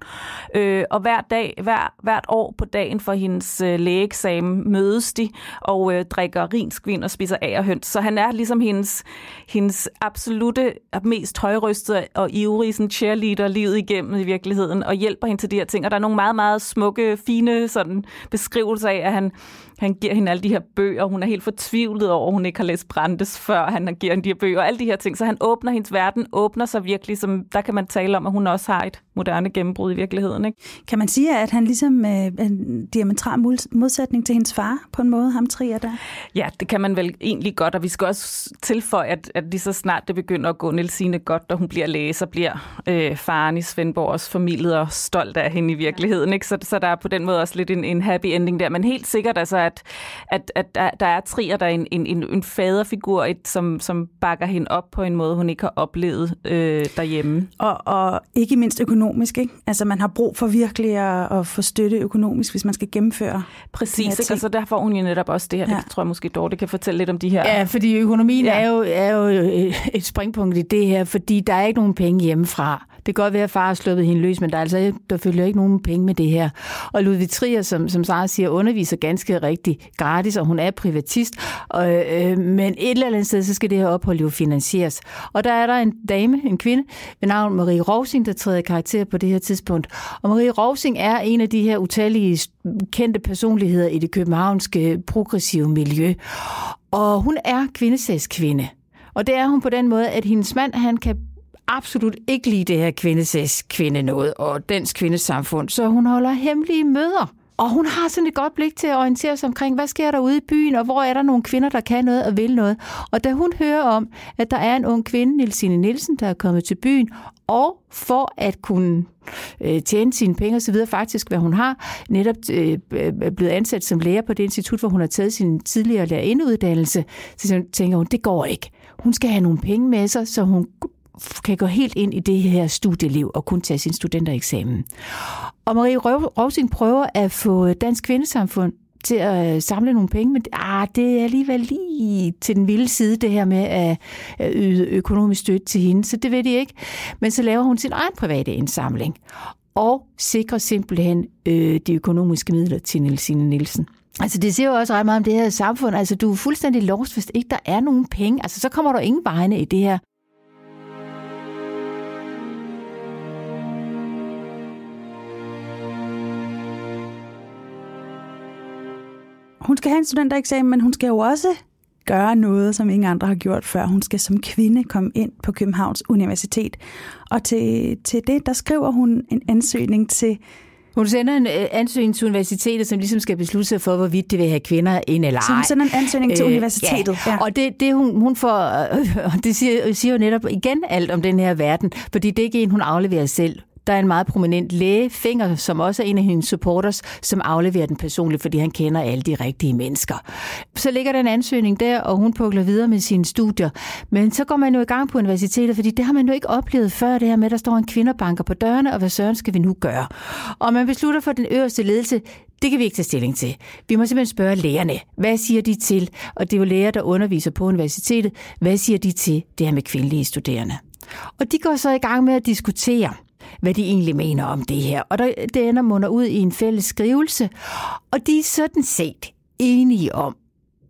Øh, og hver dag, hver, hvert år på dagen for hendes øh, lægeeksamen mødes de og øh, drikker rinskvin og spiser af og høns. Så han er ligesom hendes, hendes absolute, mest højrystede og ivrige sådan cheerleader livet igennem i virkeligheden, og hjælper hende til de her ting. Og der er nogle meget, meget smukke, fine sådan, beskrivelser af, at han han giver hende alle de her bøger, hun er helt fortvivlet over, at hun ikke har læst Brandes før, han giver hende de her bøger, og alle de her ting. Så han åbner hendes verden, åbner sig virkelig, som der kan man tale om, at hun også har et moderne gennembrud i virkeligheden. Ikke? Kan man sige, at han ligesom øh, en diametral modsætning til hendes far, på en måde, ham Trier der? Ja, det kan man vel egentlig godt, og vi skal også tilføje, at, at lige så snart det begynder at gå Nielsine godt, og hun bliver læser, bliver øh, faren i Svendborg også formidlet og stolt af hende i virkeligheden. Ikke? Så, så der er på den måde også lidt en, en happy ending der, men helt sikkert altså, at, at, at der, der er Trier, der er en, en, en, en faderfigur, et, som, som bakker hende op på en måde, hun ikke har oplevet øh, derhjemme. Og, og ikke mindst økonomisk, ikke? Altså man har brug for virkelig at, at få støtte økonomisk, hvis man skal gennemføre Præcis, ikke? altså der får hun jo netop også det her. Ja. Det tror jeg måske Dorte kan fortælle lidt om de her. Ja, fordi økonomien ja. er, jo, er jo et springpunkt i det her, fordi der er ikke nogen penge hjemmefra. Det kan godt være, at far har sluppet hende løs, men der, er altså, der følger ikke nogen penge med det her. Og Ludvig Trier, som, som Sara siger, underviser ganske rigtig gratis, og hun er privatist. Og, øh, men et eller andet sted, så skal det her ophold jo finansieres. Og der er der en dame, en kvinde, ved navn Marie Rovsing, der træder i karakter på det her tidspunkt. Og Marie Rovsing er en af de her utallige kendte personligheder i det københavnske progressive miljø. Og hun er kvindesagskvinde. Og det er hun på den måde, at hendes mand han kan absolut ikke lide det her kvindesags kvinde noget og dens kvindesamfund, så hun holder hemmelige møder. Og hun har sådan et godt blik til at orientere sig omkring, hvad sker der ude i byen, og hvor er der nogle kvinder, der kan noget og vil noget. Og da hun hører om, at der er en ung kvinde, Nilsine Nielsen, der er kommet til byen, og for at kunne øh, tjene sine penge osv., faktisk hvad hun har, netop øh, blevet ansat som lærer på det institut, hvor hun har taget sin tidligere lærerindeuddannelse, så tænker hun, det går ikke. Hun skal have nogle penge med sig, så hun kan gå helt ind i det her studieliv og kun tage sin studentereksamen. Og Marie Rovsing prøver at få Dansk Kvindesamfund til at øh, samle nogle penge, men ah, det er alligevel lige til den vilde side, det her med at yde økonomisk støtte til hende, så det ved de ikke. Men så laver hun sin egen private indsamling, og sikrer simpelthen øh, de økonomiske midler til Nelsine Nielsen. Altså det siger jo også ret meget om det her samfund. Altså du er fuldstændig lost, hvis ikke der er nogen penge. Altså så kommer der ingen vegne i det her. Skal have en studentereksamen, men hun skal jo også gøre noget, som ingen andre har gjort før. Hun skal som kvinde komme ind på Københavns Universitet. Og til, til det, der skriver hun en ansøgning til hun sender en øh, ansøgning til universitetet, som ligesom skal beslutte sig for, hvorvidt det vil have kvinder ind eller ej. Så hun sender en ansøgning til øh, universitetet. Ja. ja. Og det, det hun, hun får, [LAUGHS] det siger, siger jo netop igen alt om den her verden, fordi det er ikke en, hun afleverer selv. Der er en meget prominent læge, Finger, som også er en af hendes supporters, som afleverer den personligt, fordi han kender alle de rigtige mennesker. Så ligger der en ansøgning der, og hun pukler videre med sine studier. Men så går man jo i gang på universitetet, fordi det har man jo ikke oplevet før, det her med, at der står en kvinderbanker på dørene, og hvad søren skal vi nu gøre? Og man beslutter for den øverste ledelse, det kan vi ikke tage stilling til. Vi må simpelthen spørge lægerne. hvad siger de til? Og det er jo læger, der underviser på universitetet. Hvad siger de til det her med kvindelige studerende? Og de går så i gang med at diskutere, hvad de egentlig mener om det her. Og der, det ender munder ud i en fælles skrivelse, og de er sådan set enige om,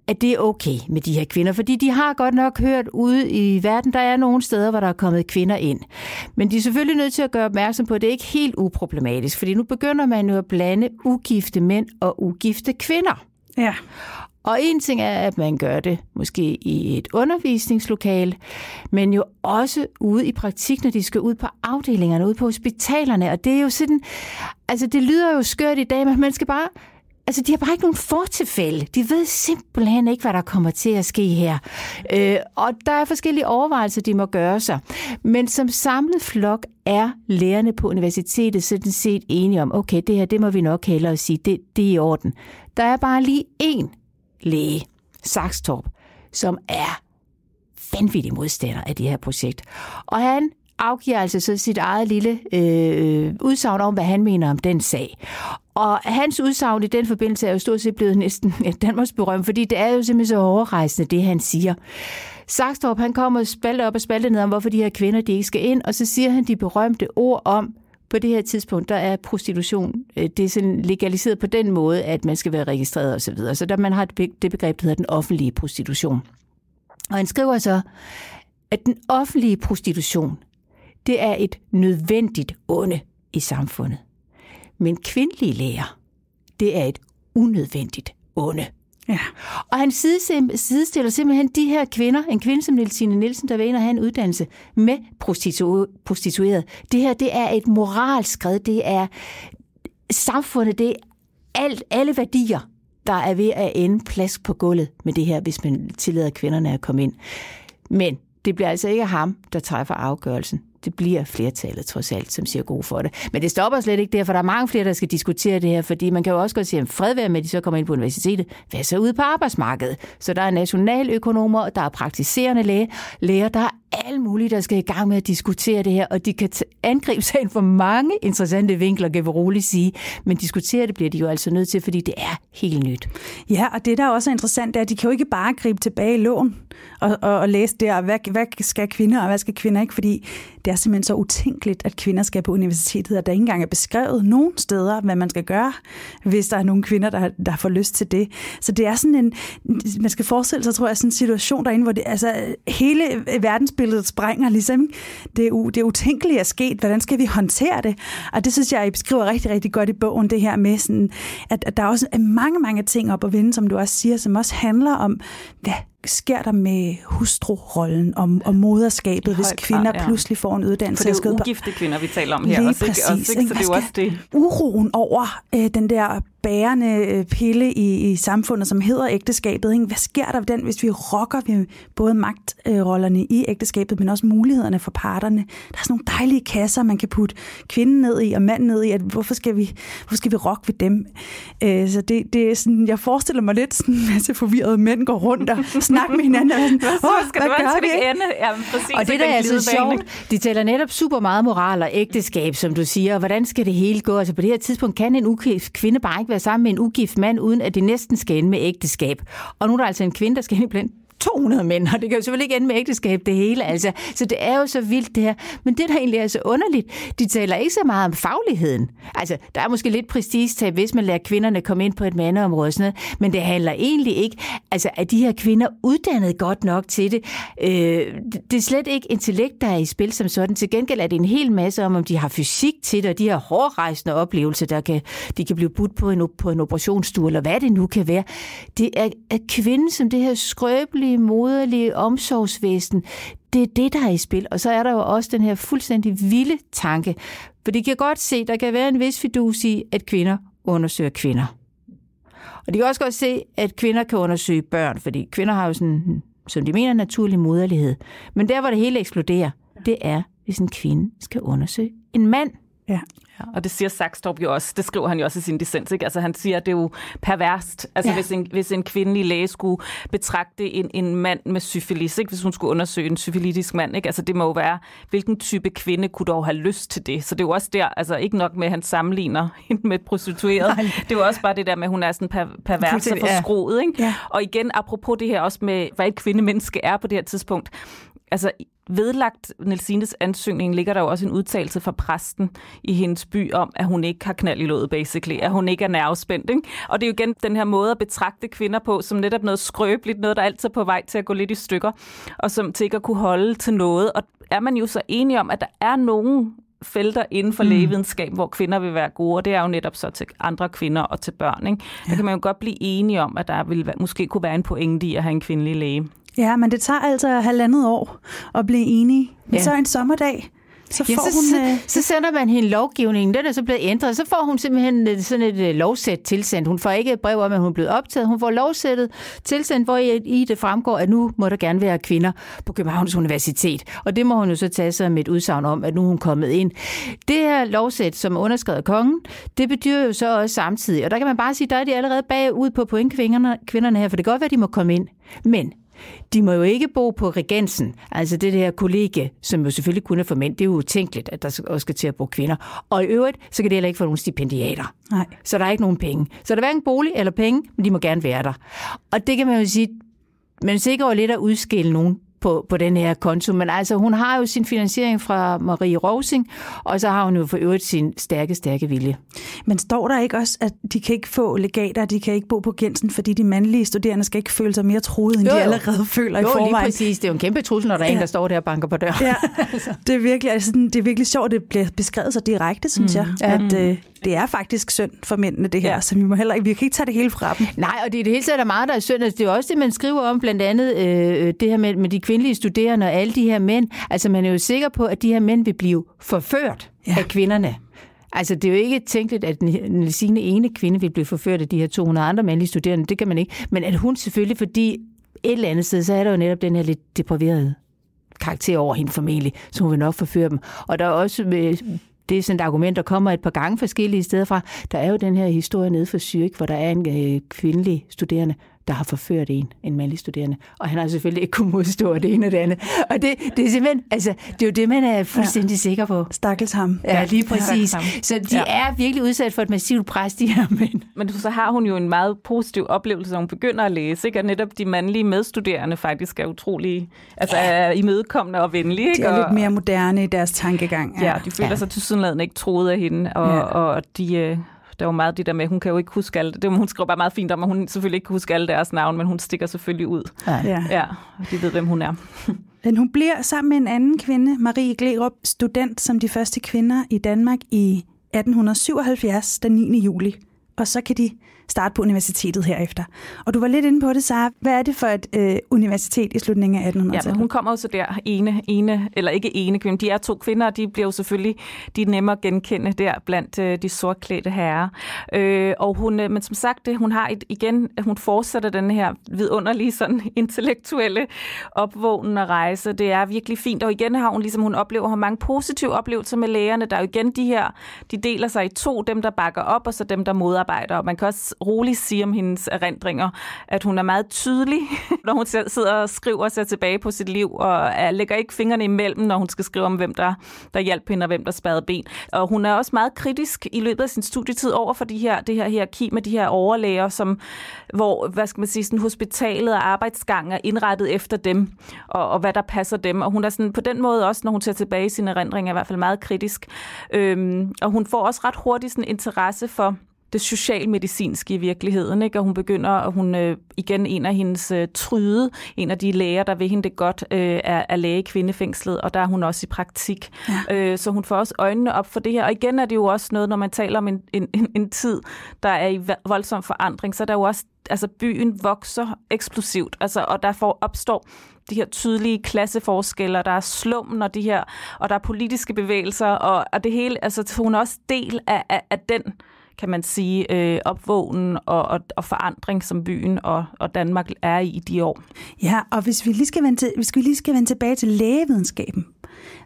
at det er okay med de her kvinder, fordi de har godt nok hørt ude i verden, der er nogle steder, hvor der er kommet kvinder ind. Men de er selvfølgelig nødt til at gøre opmærksom på, at det ikke er helt uproblematisk, fordi nu begynder man jo at blande ugifte mænd og ugifte kvinder. Ja. Og en ting er, at man gør det måske i et undervisningslokal, men jo også ude i praktik, når de skal ud på afdelingerne, ude på hospitalerne. Og det er jo sådan, altså det lyder jo skørt i dag, men man skal bare Altså, de har bare ikke nogen fortilfælde. De ved simpelthen ikke, hvad der kommer til at ske her. Øh, og der er forskellige overvejelser, de må gøre sig. Men som samlet flok er lærerne på universitetet sådan set enige om, okay, det her, det må vi nok hellere sige, det, det er i orden. Der er bare lige én læge, Saxtorp, som er vanvittig modstander af det her projekt. Og han afgiver altså så sit eget lille øh, udsagn om, hvad han mener om den sag. Og hans udsagn i den forbindelse er jo stort set blevet næsten et [LAUGHS] Danmarks berøm, fordi det er jo simpelthen så overrejsende, det han siger. Saxtorp, han kommer spalte op og spalte ned om, hvorfor de her kvinder, de ikke skal ind, og så siger han de berømte ord om, på det her tidspunkt, der er prostitution, øh, det er sådan legaliseret på den måde, at man skal være registreret osv. Så, videre. så der man har det begreb, der hedder den offentlige prostitution. Og han skriver så, at den offentlige prostitution, det er et nødvendigt onde i samfundet. Men kvindelige læger, det er et unødvendigt onde. Ja. Og han sidestiller simpelthen de her kvinder, en kvinde som Nielsine Nielsen, der vil ind og have en uddannelse, med prostitu- prostitueret. Det her, det er et moralskred, det er samfundet, det er alt, alle værdier, der er ved at ende plads på gulvet med det her, hvis man tillader kvinderne at komme ind. Men det bliver altså ikke ham, der træffer afgørelsen det bliver flertallet trods alt, som siger god for det. Men det stopper slet ikke der, for der er mange flere, der skal diskutere det her, fordi man kan jo også godt sige, at fred være med, at de så kommer ind på universitetet. Hvad så ude på arbejdsmarkedet? Så der er nationaløkonomer, der er praktiserende læge, læger, der er alle mulige, der skal i gang med at diskutere det her, og de kan angribe sagen for mange interessante vinkler, kan vi roligt sige. Men diskutere det bliver de jo altså nødt til, fordi det er helt nyt. Ja, og det der også er interessant, er, at de kan jo ikke bare gribe tilbage i lån og, og, og læse der, hvad, hvad skal kvinder, og hvad skal kvinder ikke, fordi det er simpelthen så utænkeligt, at kvinder skal på universitetet, og der ikke engang er beskrevet nogen steder, hvad man skal gøre, hvis der er nogle kvinder, der, der får lyst til det. Så det er sådan en, man skal forestille sig, tror jeg, sådan en situation derinde, hvor det, altså, hele verdensbilledet sprænger ligesom. Det er, det er utænkeligt at sket. Hvordan skal vi håndtere det? Og det synes jeg, I beskriver rigtig, rigtig godt i bogen, det her med, sådan, at, at der er også mange, mange ting op at vende, som du også siger, som også handler om, hvad sker der med hustrurollen og, og moderskabet, hvis kvinder ja. pludselig får en uddannelse? For det er jo ugifte kvinder, vi taler om her. Lige også, præcis. Også, ikke? Så det er jo også det. Uroen over øh, den der bærende øh, pille i, i samfundet, som hedder ægteskabet. Ikke? Hvad sker der ved den, hvis vi rokker ved både magtrollerne i ægteskabet, men også mulighederne for parterne? Der er sådan nogle dejlige kasser, man kan putte kvinden ned i og manden ned i. At hvorfor, skal vi, hvorfor skal vi rokke ved dem? Øh, så det, det er sådan, jeg forestiller mig lidt sådan en masse forvirrede mænd går rundt og snakker med hinanden. Og sådan, [LAUGHS] hvad, skal hvad det, gør ende? Ja, præcis, og det der er altså sjovt, de taler netop super meget moral og ægteskab, som du siger. Hvordan skal det hele gå? Altså på det her tidspunkt kan en ukendt kvinde bare ikke være være sammen med en ugift mand, uden at det næsten skal ende med ægteskab. Og nu er der altså en kvinde, der skal ind blandt 200 mænd, og det kan jo selvfølgelig ikke ende med ægteskab, det hele. Altså. Så det er jo så vildt det her. Men det, der egentlig er så underligt, de taler ikke så meget om fagligheden. Altså, der er måske lidt prestige hvis man lader kvinderne komme ind på et mandeområde sådan noget, men det handler egentlig ikke, altså, at de her kvinder uddannet godt nok til det. Øh, det er slet ikke intellekt, der er i spil som sådan. Til gengæld er det en hel masse om, om de har fysik til det, og de har hårdrejsende oplevelser, der kan, de kan blive budt på en, på en operationsstue, eller hvad det nu kan være. Det er, er kvinden som det her skrøbelige kærlige, moderlige omsorgsvæsen. Det er det, der er i spil. Og så er der jo også den her fuldstændig vilde tanke. For det kan godt se, der kan være en vis fidus i, at kvinder undersøger kvinder. Og de kan også godt se, at kvinder kan undersøge børn, fordi kvinder har jo sådan, som de mener, naturlig moderlighed. Men der, hvor det hele eksploderer, det er, hvis en kvinde skal undersøge en mand. Ja. Ja, og det siger Saxtorp jo også, det skriver han jo også i sin dissens, ikke? Altså han siger, at det er jo perverst, altså ja. hvis, en, hvis en kvindelig læge skulle betragte en, en mand med syfilis, ikke? hvis hun skulle undersøge en syfilitisk mand, ikke? Altså det må jo være, hvilken type kvinde kunne dog have lyst til det? Så det er jo også der, altså ikke nok med, at han sammenligner [LAUGHS] hende med prostitueret, Nej. det er jo også bare det der med, at hun er sådan per, pervers og forskroet, ikke? Ja. Og igen, apropos det her også med, hvad et kvindemenneske er på det her tidspunkt, altså vedlagt Nelsines ansøgning ligger der jo også en udtalelse fra præsten i hendes by om, at hun ikke har knald i låget, basically. At hun ikke er nervespændt. Ikke? Og det er jo igen den her måde at betragte kvinder på, som netop noget skrøbeligt, noget, der altid er på vej til at gå lidt i stykker, og som til ikke at kunne holde til noget. Og er man jo så enige om, at der er nogen felter inden for mm. lægevidenskab, hvor kvinder vil være gode, og det er jo netop så til andre kvinder og til børn. Ikke? Ja. Der kan man jo godt blive enige om, at der vil måske kunne være en pointe i at have en kvindelig læge. Ja, men det tager altså halvandet år at blive enige. Ja. Så en sommerdag, så får ja, så, hun... Øh, så, så sender man hende lovgivningen, den er så blevet ændret, så får hun simpelthen øh, sådan et øh, lovsæt tilsendt. Hun får ikke et brev om, at hun er blevet optaget, hun får lovsættet tilsendt, hvor i det fremgår, at nu må der gerne være kvinder på Københavns Universitet. Og det må hun jo så tage sig med et udsagn om, at nu er hun kommet ind. Det her lovsæt, som er underskrevet af kongen, det betyder jo så også samtidig, og der kan man bare sige, der er de allerede bagud på pointkvinderne kvinderne her, for det kan godt være, at de må komme ind. Men de må jo ikke bo på regensen, altså det der kollega, som jo selvfølgelig kun er for mænd. Det er jo utænkeligt, at der også skal til at bo kvinder. Og i øvrigt, så kan det heller ikke få nogen stipendiater. Nej. Så der er ikke nogen penge. Så der er hverken bolig eller penge, men de må gerne være der. Og det kan man jo sige, man sikrer jo lidt at udskille nogen på, på den her konto. Men altså, hun har jo sin finansiering fra Marie Rosing, og så har hun jo for øvrigt sin stærke, stærke vilje. Men står der ikke også, at de kan ikke få legater, de kan ikke bo på Gensen, fordi de mandlige studerende skal ikke føle sig mere troede, end jo, de allerede føler jo, i forvejen? Jo, lige præcis. Det er jo en kæmpe trussel, når der er ja. en, der står der og banker på døren. Ja, [LAUGHS] det er virkelig, altså, det er virkelig sjovt, at det bliver beskrevet så direkte, synes mm. jeg, at øh, det er faktisk synd for mændene, det her, ja. så vi må heller ikke, vi kan ikke tage det hele fra dem. Nej, og det er det hele taget er meget, der er synd. Altså, det er også det, man skriver om, blandt andet øh, det her med, med de kvindelige studerende og alle de her mænd. Altså, man er jo sikker på, at de her mænd vil blive forført ja. af kvinderne. Altså, det er jo ikke tænkeligt, at sine ene kvinde vil blive forført af de her 200 andre mandlige studerende. Det kan man ikke. Men at hun selvfølgelig, fordi et eller andet sted, så er der jo netop den her lidt depraverede karakter over hende formentlig, så hun vil nok forføre dem. Og der er også det er sådan et argument, der kommer et par gange forskellige steder fra. Der er jo den her historie nede for Zürich, hvor der er en øh, kvindelig studerende, der har forført en, en mandlig studerende. Og han har selvfølgelig ikke kunnet modstå det ene og det andet. Og det, det er simpelthen, altså, det er jo det, man er fuldstændig ja. sikker på. Stakkels ham. Ja, lige præcis. Ja. Så de ja. er virkelig udsat for et massivt pres, de her mænd. Men så har hun jo en meget positiv oplevelse, når hun begynder at læse, ikke? Og netop de mandlige medstuderende faktisk er utrolig, altså ja. er imødekommende og venlige. Ikke? De er og, lidt mere moderne i deres tankegang. Ja, ja de føler ja. sig til ikke troet af hende, og, ja. og de øh, der var meget det der med, hun kan jo ikke huske alt. Det, hun skriver bare meget fint om, at hun selvfølgelig ikke kan huske alle deres navn, men hun stikker selvfølgelig ud. Ja. ja de ved, hvem hun er. [LAUGHS] Men hun bliver sammen med en anden kvinde, Marie Glerup, student som de første kvinder i Danmark i 1877, den 9. juli. Og så kan de starte på universitetet herefter. Og du var lidt inde på det, Sara. Hvad er det for et øh, universitet i slutningen af 1800-tallet? Ja, men hun kommer jo så der ene, ene, eller ikke ene kvinde. De er to kvinder, og de bliver jo selvfølgelig de er nemmere at genkende der blandt øh, de sortklædte herrer. Øh, og hun, øh, men som sagt, det, hun har et, igen, hun fortsætter den her vidunderlige sådan [LAUGHS] intellektuelle opvågende rejse. Det er virkelig fint. Og igen har hun ligesom, hun oplever har mange positive oplevelser med lægerne. Der er jo igen de her, de deler sig i to, dem der bakker op, og så dem der modarbejder. Og man kan også roligt sige om hendes erindringer, at hun er meget tydelig, [LAUGHS] når hun sidder og skriver sig tilbage på sit liv, og lægger ikke fingrene imellem, når hun skal skrive om, hvem der, der hjalp hende, og hvem der spadede ben. Og hun er også meget kritisk i løbet af sin studietid over for de her, det her hierarki med de her overlæger, som, hvor hvad skal man sige, sådan, hospitalet og arbejdsgangen er indrettet efter dem, og, og hvad der passer dem. Og hun er sådan, på den måde også, når hun ser tilbage i sine erindringer, i hvert fald meget kritisk. Øhm, og hun får også ret hurtigt sådan interesse for det socialmedicinske i virkeligheden. Ikke? Og hun begynder, og hun øh, igen en af hendes øh, tryde, en af de læger, der vil hende det godt, øh, er, er læge i kvindefængslet, og der er hun også i praktik. Ja. Øh, så hun får også øjnene op for det her. Og igen er det jo også noget, når man taler om en, en, en, en tid, der er i voldsom forandring, så der er jo også, altså byen vokser eksplosivt, altså, og der får, opstår de her tydelige klasseforskelle, der er slummen og de her, og der er politiske bevægelser, og, og det hele, altså hun er også del af, af, af den kan man sige, øh, opvågen og, og, og forandring, som byen og, og Danmark er i de år. Ja, og hvis vi lige skal vende, til, hvis vi lige skal vende tilbage til lægevidenskaben,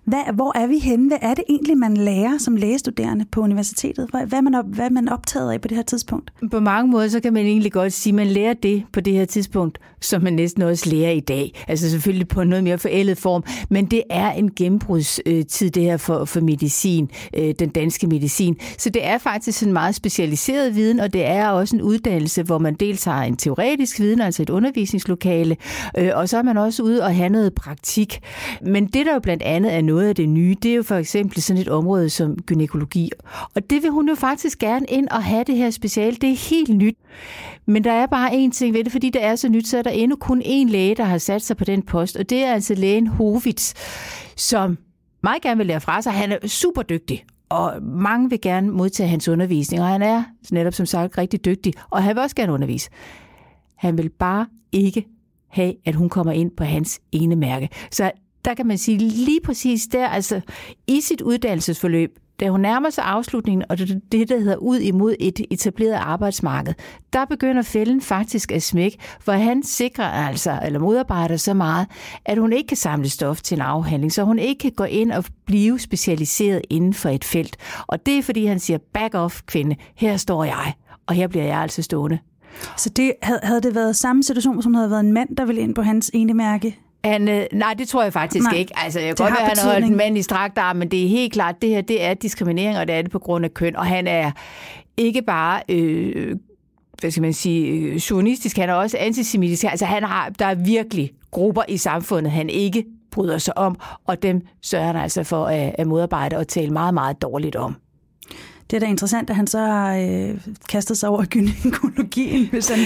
hvad, hvor er vi henne? Hvad er det egentlig, man lærer som lægestuderende på universitetet? Hvad, hvad, er man op, hvad er man optaget af på det her tidspunkt? På mange måder, så kan man egentlig godt sige, at man lærer det på det her tidspunkt, som man næsten også lærer i dag. Altså selvfølgelig på en noget mere forældet form, men det er en gennembrudstid, det her for, for medicin, øh, den danske medicin. Så det er faktisk en meget specialiseret viden, og det er også en uddannelse, hvor man dels har en teoretisk viden, altså et undervisningslokale, øh, og så er man også ude og have noget praktik. Men det, der jo blandt andet er noget af det nye, det er jo for eksempel sådan et område som gynækologi. Og det vil hun jo faktisk gerne ind og have det her speciale. Det er helt nyt. Men der er bare én ting ved det, fordi det er så nyt, så er der endnu kun én læge, der har sat sig på den post, og det er altså lægen Hovits, som meget gerne vil lære fra sig. Han er super dygtig, og mange vil gerne modtage hans undervisning, og han er netop som sagt rigtig dygtig, og han vil også gerne undervise. Han vil bare ikke have, at hun kommer ind på hans ene mærke. Så der kan man sige lige præcis der, altså i sit uddannelsesforløb, da hun nærmer sig afslutningen, og det, det der hedder ud imod et etableret arbejdsmarked, der begynder fælden faktisk at smække, hvor han sikrer altså, eller modarbejder så meget, at hun ikke kan samle stof til en afhandling, så hun ikke kan gå ind og blive specialiseret inden for et felt. Og det er fordi, han siger, back off kvinde, her står jeg, og her bliver jeg altså stående. Så det, havde det været samme situation, som havde været en mand, der ville ind på hans ene mærke? Han, øh, nej, det tror jeg faktisk nej, ikke. Altså, jeg kan godt være, at han har en mand i strakt arm, men det er helt klart, det her det er diskriminering, og det er det på grund af køn. Og han er ikke bare... Øh, hvad skal man sige, øh, journalistisk, han er også antisemitisk. Altså han har, der er virkelig grupper i samfundet, han ikke bryder sig om, og dem sørger han altså for at, at modarbejde og tale meget, meget dårligt om. Det er da interessant, at han så har øh, kastet sig over gynekologien, hvis han,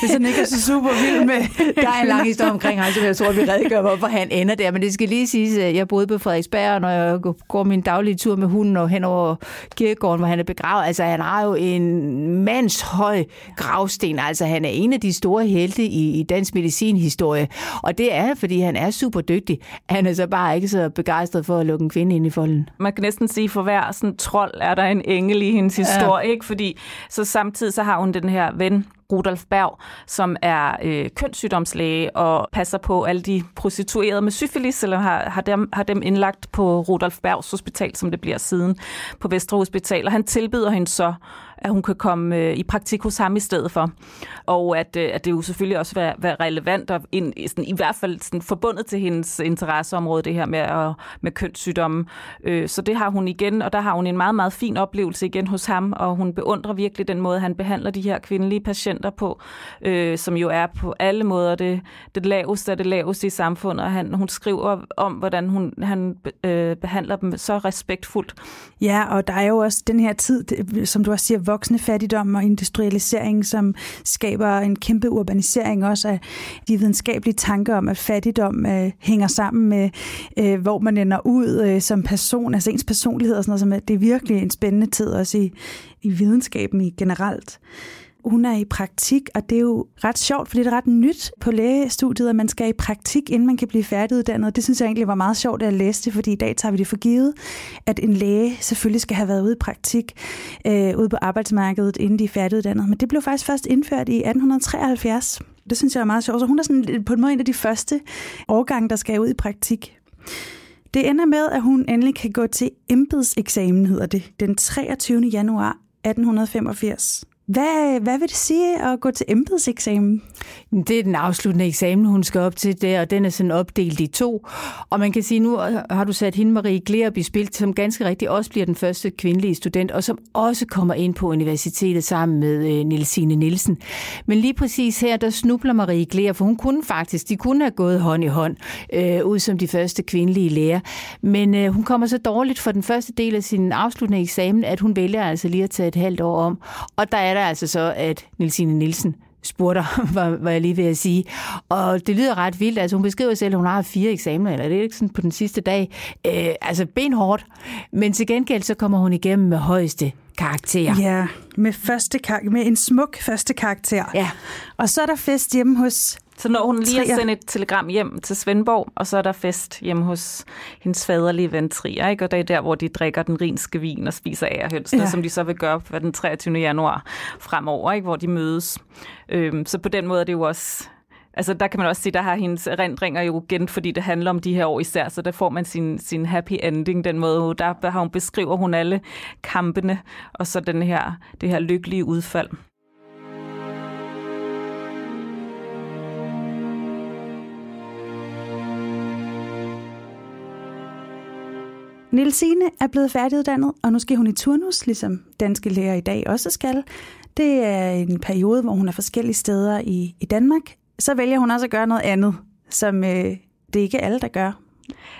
hvis han ikke er så super vild med Der er en lang historie omkring ham, som jeg tror, vi redegør, hvorfor han ender der. Men det skal lige siges, at jeg boede på Frederiksberg, når jeg går min daglige tur med hunden og hen over kirkegården, hvor han er begravet. Altså, han har jo en mands høj gravsten. Altså, han er en af de store helte i, i dansk medicinhistorie. Og det er, fordi han er super dygtig. Han er så bare ikke så begejstret for at lukke en kvinde ind i folden. Man kan næsten sige, for hver sådan trold er der en engel engel i hendes historie, ja. ikke? Fordi så samtidig så har hun den her ven, Rudolf Berg, som er øh, kønssygdomslæge og passer på alle de prostituerede med syfilis, eller har, har, dem, har dem indlagt på Rudolf Bergs hospital, som det bliver siden på Vestre Hospital. Og han tilbyder hende så at hun kan komme øh, i praktik hos ham i stedet for. Og at, øh, at det jo selvfølgelig også være, være relevant og ind, sådan, i hvert fald sådan, forbundet til hendes interesseområde, det her med, at, med kønssygdomme. Øh, så det har hun igen, og der har hun en meget, meget fin oplevelse igen hos ham, og hun beundrer virkelig den måde, han behandler de her kvindelige patienter på, øh, som jo er på alle måder det, det laveste af det laveste i samfundet. Og han, hun skriver om, hvordan hun, han øh, behandler dem så respektfuldt. Ja, og der er jo også den her tid, som du også siger, voksende fattigdom og industrialisering, som skaber en kæmpe urbanisering også af de videnskabelige tanker om, at fattigdom øh, hænger sammen med, øh, hvor man ender ud øh, som person, altså ens personlighed og sådan noget. Som, det er virkelig en spændende tid også i, i videnskaben i generelt hun er i praktik, og det er jo ret sjovt, fordi det er ret nyt på lægestudiet, at man skal i praktik, inden man kan blive færdiguddannet. Det synes jeg egentlig var meget sjovt, at læse det, fordi i dag tager vi det for givet, at en læge selvfølgelig skal have været ude i praktik øh, ude på arbejdsmarkedet, inden de er færdiguddannet. Men det blev faktisk først indført i 1873. Det synes jeg er meget sjovt. Så hun er sådan på en måde en af de første årgange, der skal ud i praktik. Det ender med, at hun endelig kan gå til embedseksamen, hedder det, den 23. januar 1885. Hvad, hvad vil det sige at gå til embedseksamen? Det er den afsluttende eksamen, hun skal op til der, og den er sådan opdelt i to. Og man kan sige, nu har du sat hende Marie Glerup i spil, som ganske rigtigt også bliver den første kvindelige student, og som også kommer ind på universitetet sammen med øh, Nielsen. Men lige præcis her, der snubler Marie Glerup, for hun kunne faktisk, de kunne have gået hånd i hånd øh, ud som de første kvindelige lærer. Men øh, hun kommer så dårligt for den første del af sin afsluttende eksamen, at hun vælger altså lige at tage et halvt år om. Og der er der altså så, at Nilsine Nielsen spurgte, [LAUGHS] var, var jeg lige ved at sige. Og det lyder ret vildt. Altså, hun beskriver selv, at hun har fire eksamener, eller det er ikke sådan på den sidste dag. Øh, altså, benhårdt. Men til gengæld, så kommer hun igennem med højeste karakter. Ja, med, første kar- med en smuk første karakter. Ja. Og så er der fest hjemme hos Så når hun lige at sende et telegram hjem til Svendborg, og så er der fest hjemme hos hendes faderlige ven Trier, ikke? og det er der, hvor de drikker den rinske vin og spiser ærhøns, Ja. som de så vil gøre på den 23. januar fremover, ikke? hvor de mødes. Øhm, så på den måde er det jo også... Altså der kan man også se, der har hendes erindringer jo igen, fordi det handler om de her år især, så der får man sin, sin happy ending, den måde, der har hun beskriver hun alle kampene, og så den her, det her lykkelige udfald. Nielsine er blevet færdiguddannet, og nu skal hun i turnus, ligesom danske læger i dag også skal. Det er en periode, hvor hun er forskellige steder i, i Danmark. Så vælger hun også at gøre noget andet, som øh, det er ikke alle, der gør.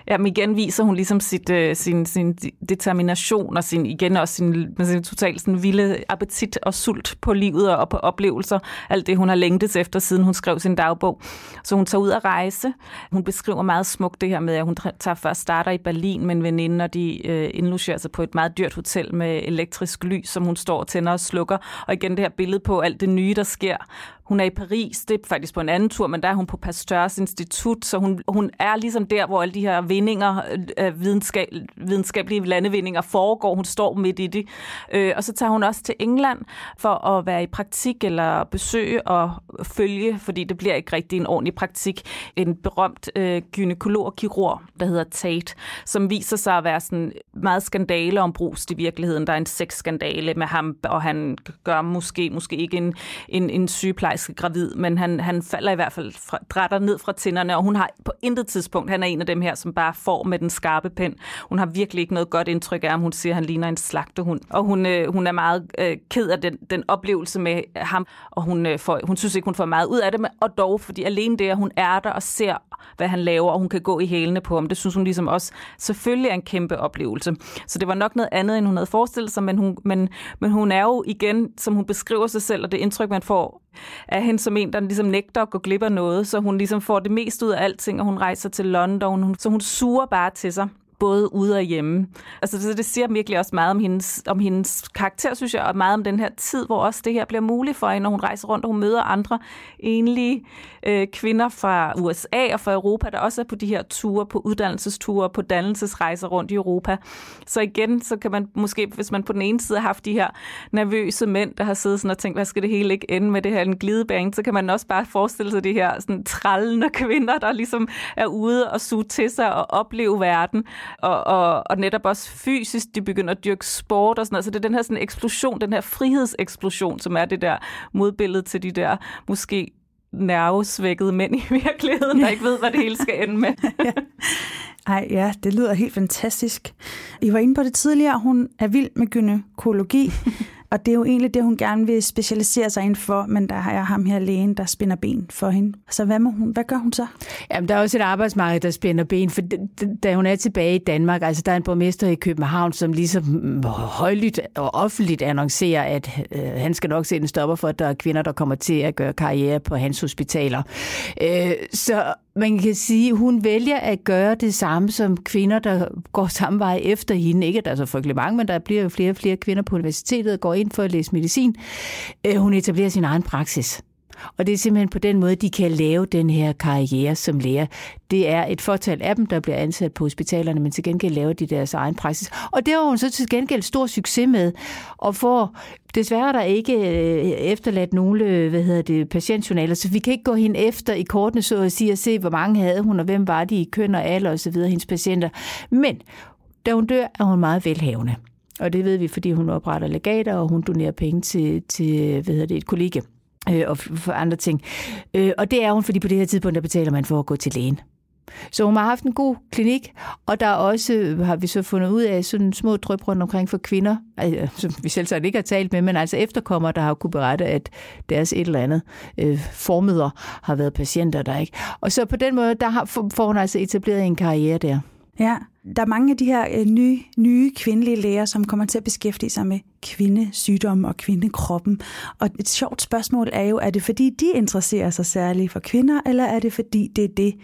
Jamen igen viser hun ligesom sit, øh, sin, sin determination og sin, igen også sin, med sin totalt sådan vilde appetit og sult på livet og på oplevelser. Alt det, hun har længtes efter, siden hun skrev sin dagbog. Så hun tager ud at rejse. Hun beskriver meget smukt det her med, at hun tager først starter i Berlin med en veninde, og de øh, indlogerer sig på et meget dyrt hotel med elektrisk lys, som hun står og tænder og slukker. Og igen det her billede på alt det nye, der sker. Hun er i Paris, det er faktisk på en anden tur, men der er hun på Pasteurs Institut, så hun, hun er ligesom der, hvor alle de her vindinger, øh, øh, videnskab, videnskabelige landevindinger foregår. Hun står midt i det. Øh, og så tager hun også til England for at være i praktik eller besøge og følge, fordi det bliver ikke rigtig en ordentlig praktik, en berømt øh, gynekolog-kirurg, der hedder Tate, som viser sig at være sådan meget skandale om brust i virkeligheden. Der er en sexskandale med ham, og han gør måske, måske ikke en, en, en sygeplejerske gravid, men han, han falder i hvert fald fra, drætter ned fra tænderne, og hun har på intet tidspunkt, han er en af dem her, som bare får med den skarpe pen. Hun har virkelig ikke noget godt indtryk af ham. Hun siger, at han ligner en slagtehund. Og hun, øh, hun er meget øh, ked af den, den oplevelse med ham, og hun, øh, får, hun synes ikke, hun får meget ud af det, men, og dog, fordi alene det, at hun er der og ser, hvad han laver, og hun kan gå i hælene på ham, det synes hun ligesom også selvfølgelig er en kæmpe oplevelse. Så det var nok noget andet, end hun havde forestillet sig, men hun, men, men hun er jo igen, som hun beskriver sig selv, og det indtryk, man får af hende som en, der ligesom nægter at gå glip af noget, så hun ligesom får det mest ud af alting, og hun rejser til London, hun, så hun suger bare til sig både ude og hjemme. Altså, så det siger virkelig også meget om hendes, om hendes karakter, synes jeg, og meget om den her tid, hvor også det her bliver muligt for hende, når hun rejser rundt, og hun møder andre enlige øh, kvinder fra USA og fra Europa, der også er på de her ture, på uddannelsesture, på dannelsesrejser rundt i Europa. Så igen, så kan man måske, hvis man på den ene side har haft de her nervøse mænd, der har siddet sådan og tænkt, hvad skal det hele ikke ende med det her en glidebane, så kan man også bare forestille sig de her sådan trallende kvinder, der ligesom er ude og suge til sig og opleve verden, og, og, og netop også fysisk, de begynder at dyrke sport og sådan noget. Så det er den her sådan eksplosion, den her frihedseksplosion, som er det der modbillede til de der måske nervesvækkede mænd i [LAUGHS] virkeligheden, der ikke ved, hvad det hele skal ende med. [LAUGHS] Ej, ja, det lyder helt fantastisk. I var inde på det tidligere, hun er vild med gynækologi, og det er jo egentlig det, hun gerne vil specialisere sig inden for, men der har jeg ham her lægen, der spænder ben for hende. Så hvad, må hun, hvad gør hun så? Jamen, der er også et arbejdsmarked, der spænder ben, for da hun er tilbage i Danmark, altså der er en borgmester i København, som ligesom højlydt og offentligt annoncerer, at øh, han skal nok sætte en stopper for, at der er kvinder, der kommer til at gøre karriere på hans hospitaler. Øh, så man kan sige, at hun vælger at gøre det samme som kvinder, der går samme vej efter hende. Ikke at der er så frygtelig mange, men der bliver jo flere og flere kvinder på universitetet, og går ind for at læse medicin. Øh, hun etablerer sin egen praksis. Og det er simpelthen på den måde, de kan lave den her karriere som læger. Det er et fortal af dem, der bliver ansat på hospitalerne, men til gengæld laver de deres egen praksis. Og det har hun så til gengæld stor succes med, og får desværre der ikke øh, efterladt nogle øh, hvad hedder det, patientjournaler, så vi kan ikke gå hende efter i kortene så at sige og se, hvor mange havde hun, og hvem var de i køn og alder osv., hendes patienter. Men da hun dør, er hun meget velhavende. Og det ved vi, fordi hun opretter legater, og hun donerer penge til, til hvad hedder det, et kollegium øh, og for andre ting. Øh, og det er hun, fordi på det her tidspunkt, der betaler man for at gå til lægen. Så hun har haft en god klinik, og der er også, øh, har vi så fundet ud af, sådan små drøb rundt omkring for kvinder, altså, øh, som vi selv ikke har talt med, men altså efterkommer, der har kunne berette, at deres et eller andet øh, formøder har været patienter der, ikke? Og så på den måde, der har, får hun altså etableret en karriere der. Ja, der er mange af de her øh, nye, nye kvindelige læger, som kommer til at beskæftige sig med kvindesygdomme og kvindekroppen. Og et sjovt spørgsmål er jo, er det fordi de interesserer sig særligt for kvinder, eller er det fordi det er det,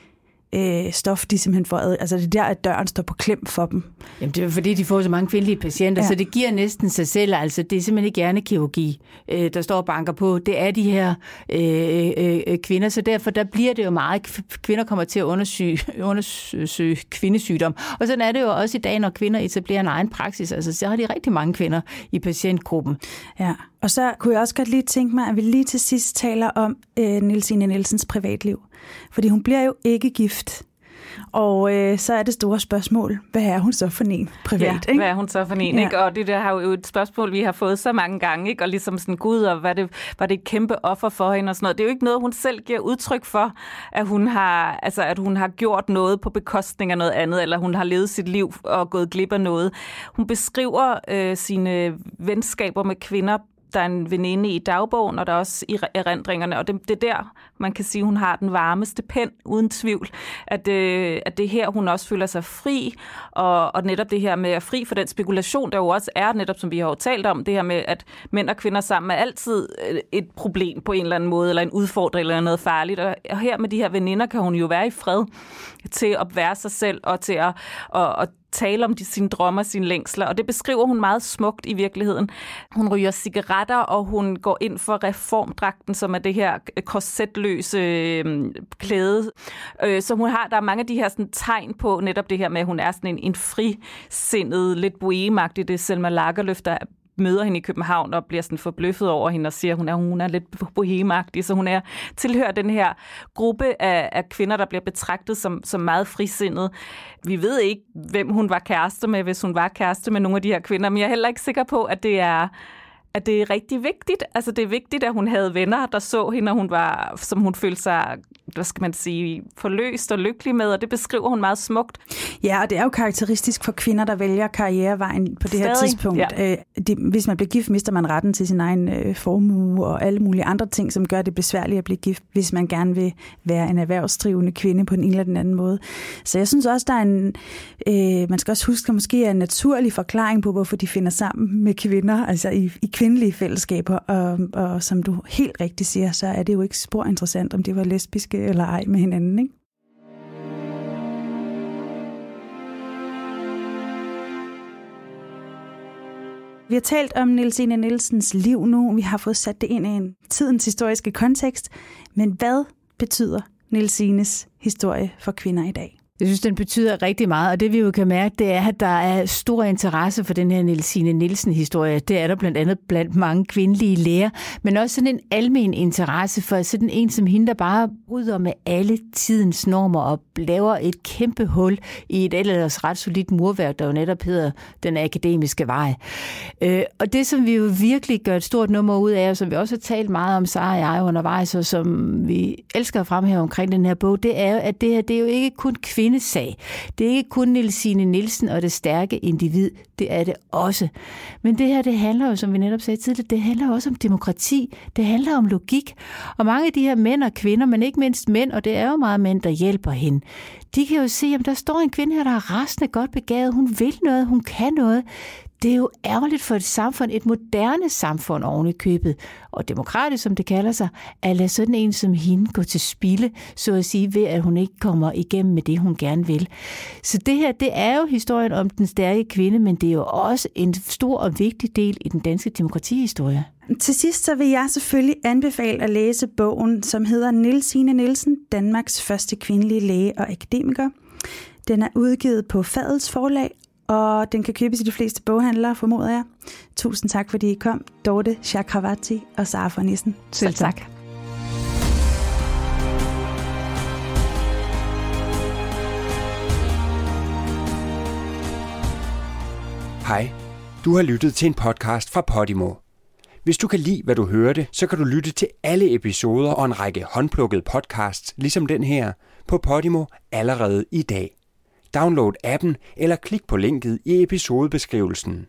øh, stof, de simpelthen får ad. Altså det er der, at døren står på klem for dem. Jamen det er fordi, de får så mange kvindelige patienter, ja. så det giver næsten sig selv. Altså det er simpelthen ikke hjernekirurgi, øh, der står og banker på. Det er de her øh, øh, øh kvinder, så derfor der bliver det jo meget, kvinder kommer til at undersøge, [LAUGHS] undersøge kvindesygdom. Og sådan er det jo også i dag, når kvinder etablerer en egen praksis. Altså så har de rigtig mange kvinder i patientgruppen. Ja, og så kunne jeg også godt lige tænke mig, at vi lige til sidst taler om øh, Nielsine Nielsens privatliv. Fordi hun bliver jo ikke gift. Og øh, så er det store spørgsmål, hvad er hun så for en privat? Ja, ikke? hvad er hun så for en? Ja. Ikke? Og det der har jo et spørgsmål, vi har fået så mange gange, ikke? og ligesom sådan, gud, og var det, var det et kæmpe offer for hende og sådan noget. Det er jo ikke noget, hun selv giver udtryk for, at hun har, altså, at hun har gjort noget på bekostning af noget andet, eller hun har levet sit liv og gået glip af noget. Hun beskriver øh, sine venskaber med kvinder der er en veninde i dagbogen, og der er også i erindringerne, og det, det er der, man kan sige, hun har den varmeste pen, uden tvivl, at, øh, at det her, hun også føler sig fri, og, og netop det her med at fri for den spekulation, der jo også er, netop som vi har jo talt om, det her med, at mænd og kvinder sammen er altid øh, et problem på en eller anden måde, eller en udfordring, eller noget farligt, og her med de her veninder kan hun jo være i fred til at være sig selv, og til at, og, og tale om de, sine drømmer, sine længsler, og det beskriver hun meget smukt i virkeligheden. Hun ryger cigaretter, og hun går ind for reformdragten, som er det her øh, korsetløse øh, klæde. Øh, så hun har, der er mange af de her sådan, tegn på netop det her med, at hun er sådan en, en frisindet, lidt boemagtig, det Selma Lagerløf, der møder hende i København og bliver sådan forbløffet over hende og siger, at hun er, hun er lidt bohemagtig, så hun er tilhører den her gruppe af, af kvinder, der bliver betragtet som, som meget frisindet. Vi ved ikke, hvem hun var kæreste med, hvis hun var kæreste med nogle af de her kvinder, men jeg er heller ikke sikker på, at det er at det er rigtig vigtigt. Altså det er vigtigt, at hun havde venner, der så hende, og hun var, som hun følte sig, hvad skal man sige, forløst og lykkelig med, og det beskriver hun meget smukt. Ja, og det er jo karakteristisk for kvinder, der vælger karrierevejen på det Stadig, her tidspunkt. Ja. Øh, det, hvis man bliver gift, mister man retten til sin egen øh, formue og alle mulige andre ting, som gør det besværligt at blive gift, hvis man gerne vil være en erhvervsdrivende kvinde på ene eller den anden måde. Så jeg synes også, der er en, øh, man skal også huske, at måske er en naturlig forklaring på, hvorfor de finder sammen med kvinder, altså i, i kvindelige fællesskaber, og, og som du helt rigtigt siger, så er det jo ikke spor interessant, om det var lesbiske eller ej med hinanden, ikke? Vi har talt om Niels Ene Nielsens liv nu. Vi har fået sat det ind i en tidens historiske kontekst. Men hvad betyder Niels Ines historie for kvinder i dag? Jeg synes, den betyder rigtig meget, og det vi jo kan mærke, det er, at der er stor interesse for den her Nielsine Nielsen-historie. Det er der blandt andet blandt mange kvindelige læger, men også sådan en almen interesse for sådan en som hende, der bare bryder med alle tidens normer og laver et kæmpe hul i et ellers ret solidt murværk, der jo netop hedder den akademiske vej. Øh, og det, som vi jo virkelig gør et stort nummer ud af, og som vi også har talt meget om, Sara og jeg undervejs, og som vi elsker at fremhæve omkring den her bog, det er jo, at det her, det er jo ikke kun kvinder, kvindesag. Det er ikke kun Nilsine Nielsen og det stærke individ, det er det også. Men det her, det handler jo, som vi netop sagde tidligere, det handler også om demokrati, det handler om logik. Og mange af de her mænd og kvinder, men ikke mindst mænd, og det er jo meget mænd, der hjælper hende, de kan jo se, at der står en kvinde her, der er rasende godt begavet, hun vil noget, hun kan noget det er jo ærgerligt for et samfund, et moderne samfund oven i købet, og demokratisk, som det kalder sig, at lade sådan en som hende gå til spilde, så at sige, ved at hun ikke kommer igennem med det, hun gerne vil. Så det her, det er jo historien om den stærke kvinde, men det er jo også en stor og vigtig del i den danske demokratihistorie. Til sidst så vil jeg selvfølgelig anbefale at læse bogen, som hedder Nilsine Nielsen, Danmarks første kvindelige læge og akademiker. Den er udgivet på Fadels forlag, og den kan købes i de fleste boghandlere, formoder jeg. Tusind tak, fordi I kom, Dorte Chakravarti og Sara von Nissen. Selv tak. Hej, Du har lyttet til en podcast fra Podimo. Hvis du kan lide, hvad du hørte, så kan du lytte til alle episoder og en række håndplukkede podcasts, ligesom den her, på Podimo allerede i dag. Download appen eller klik på linket i episodebeskrivelsen.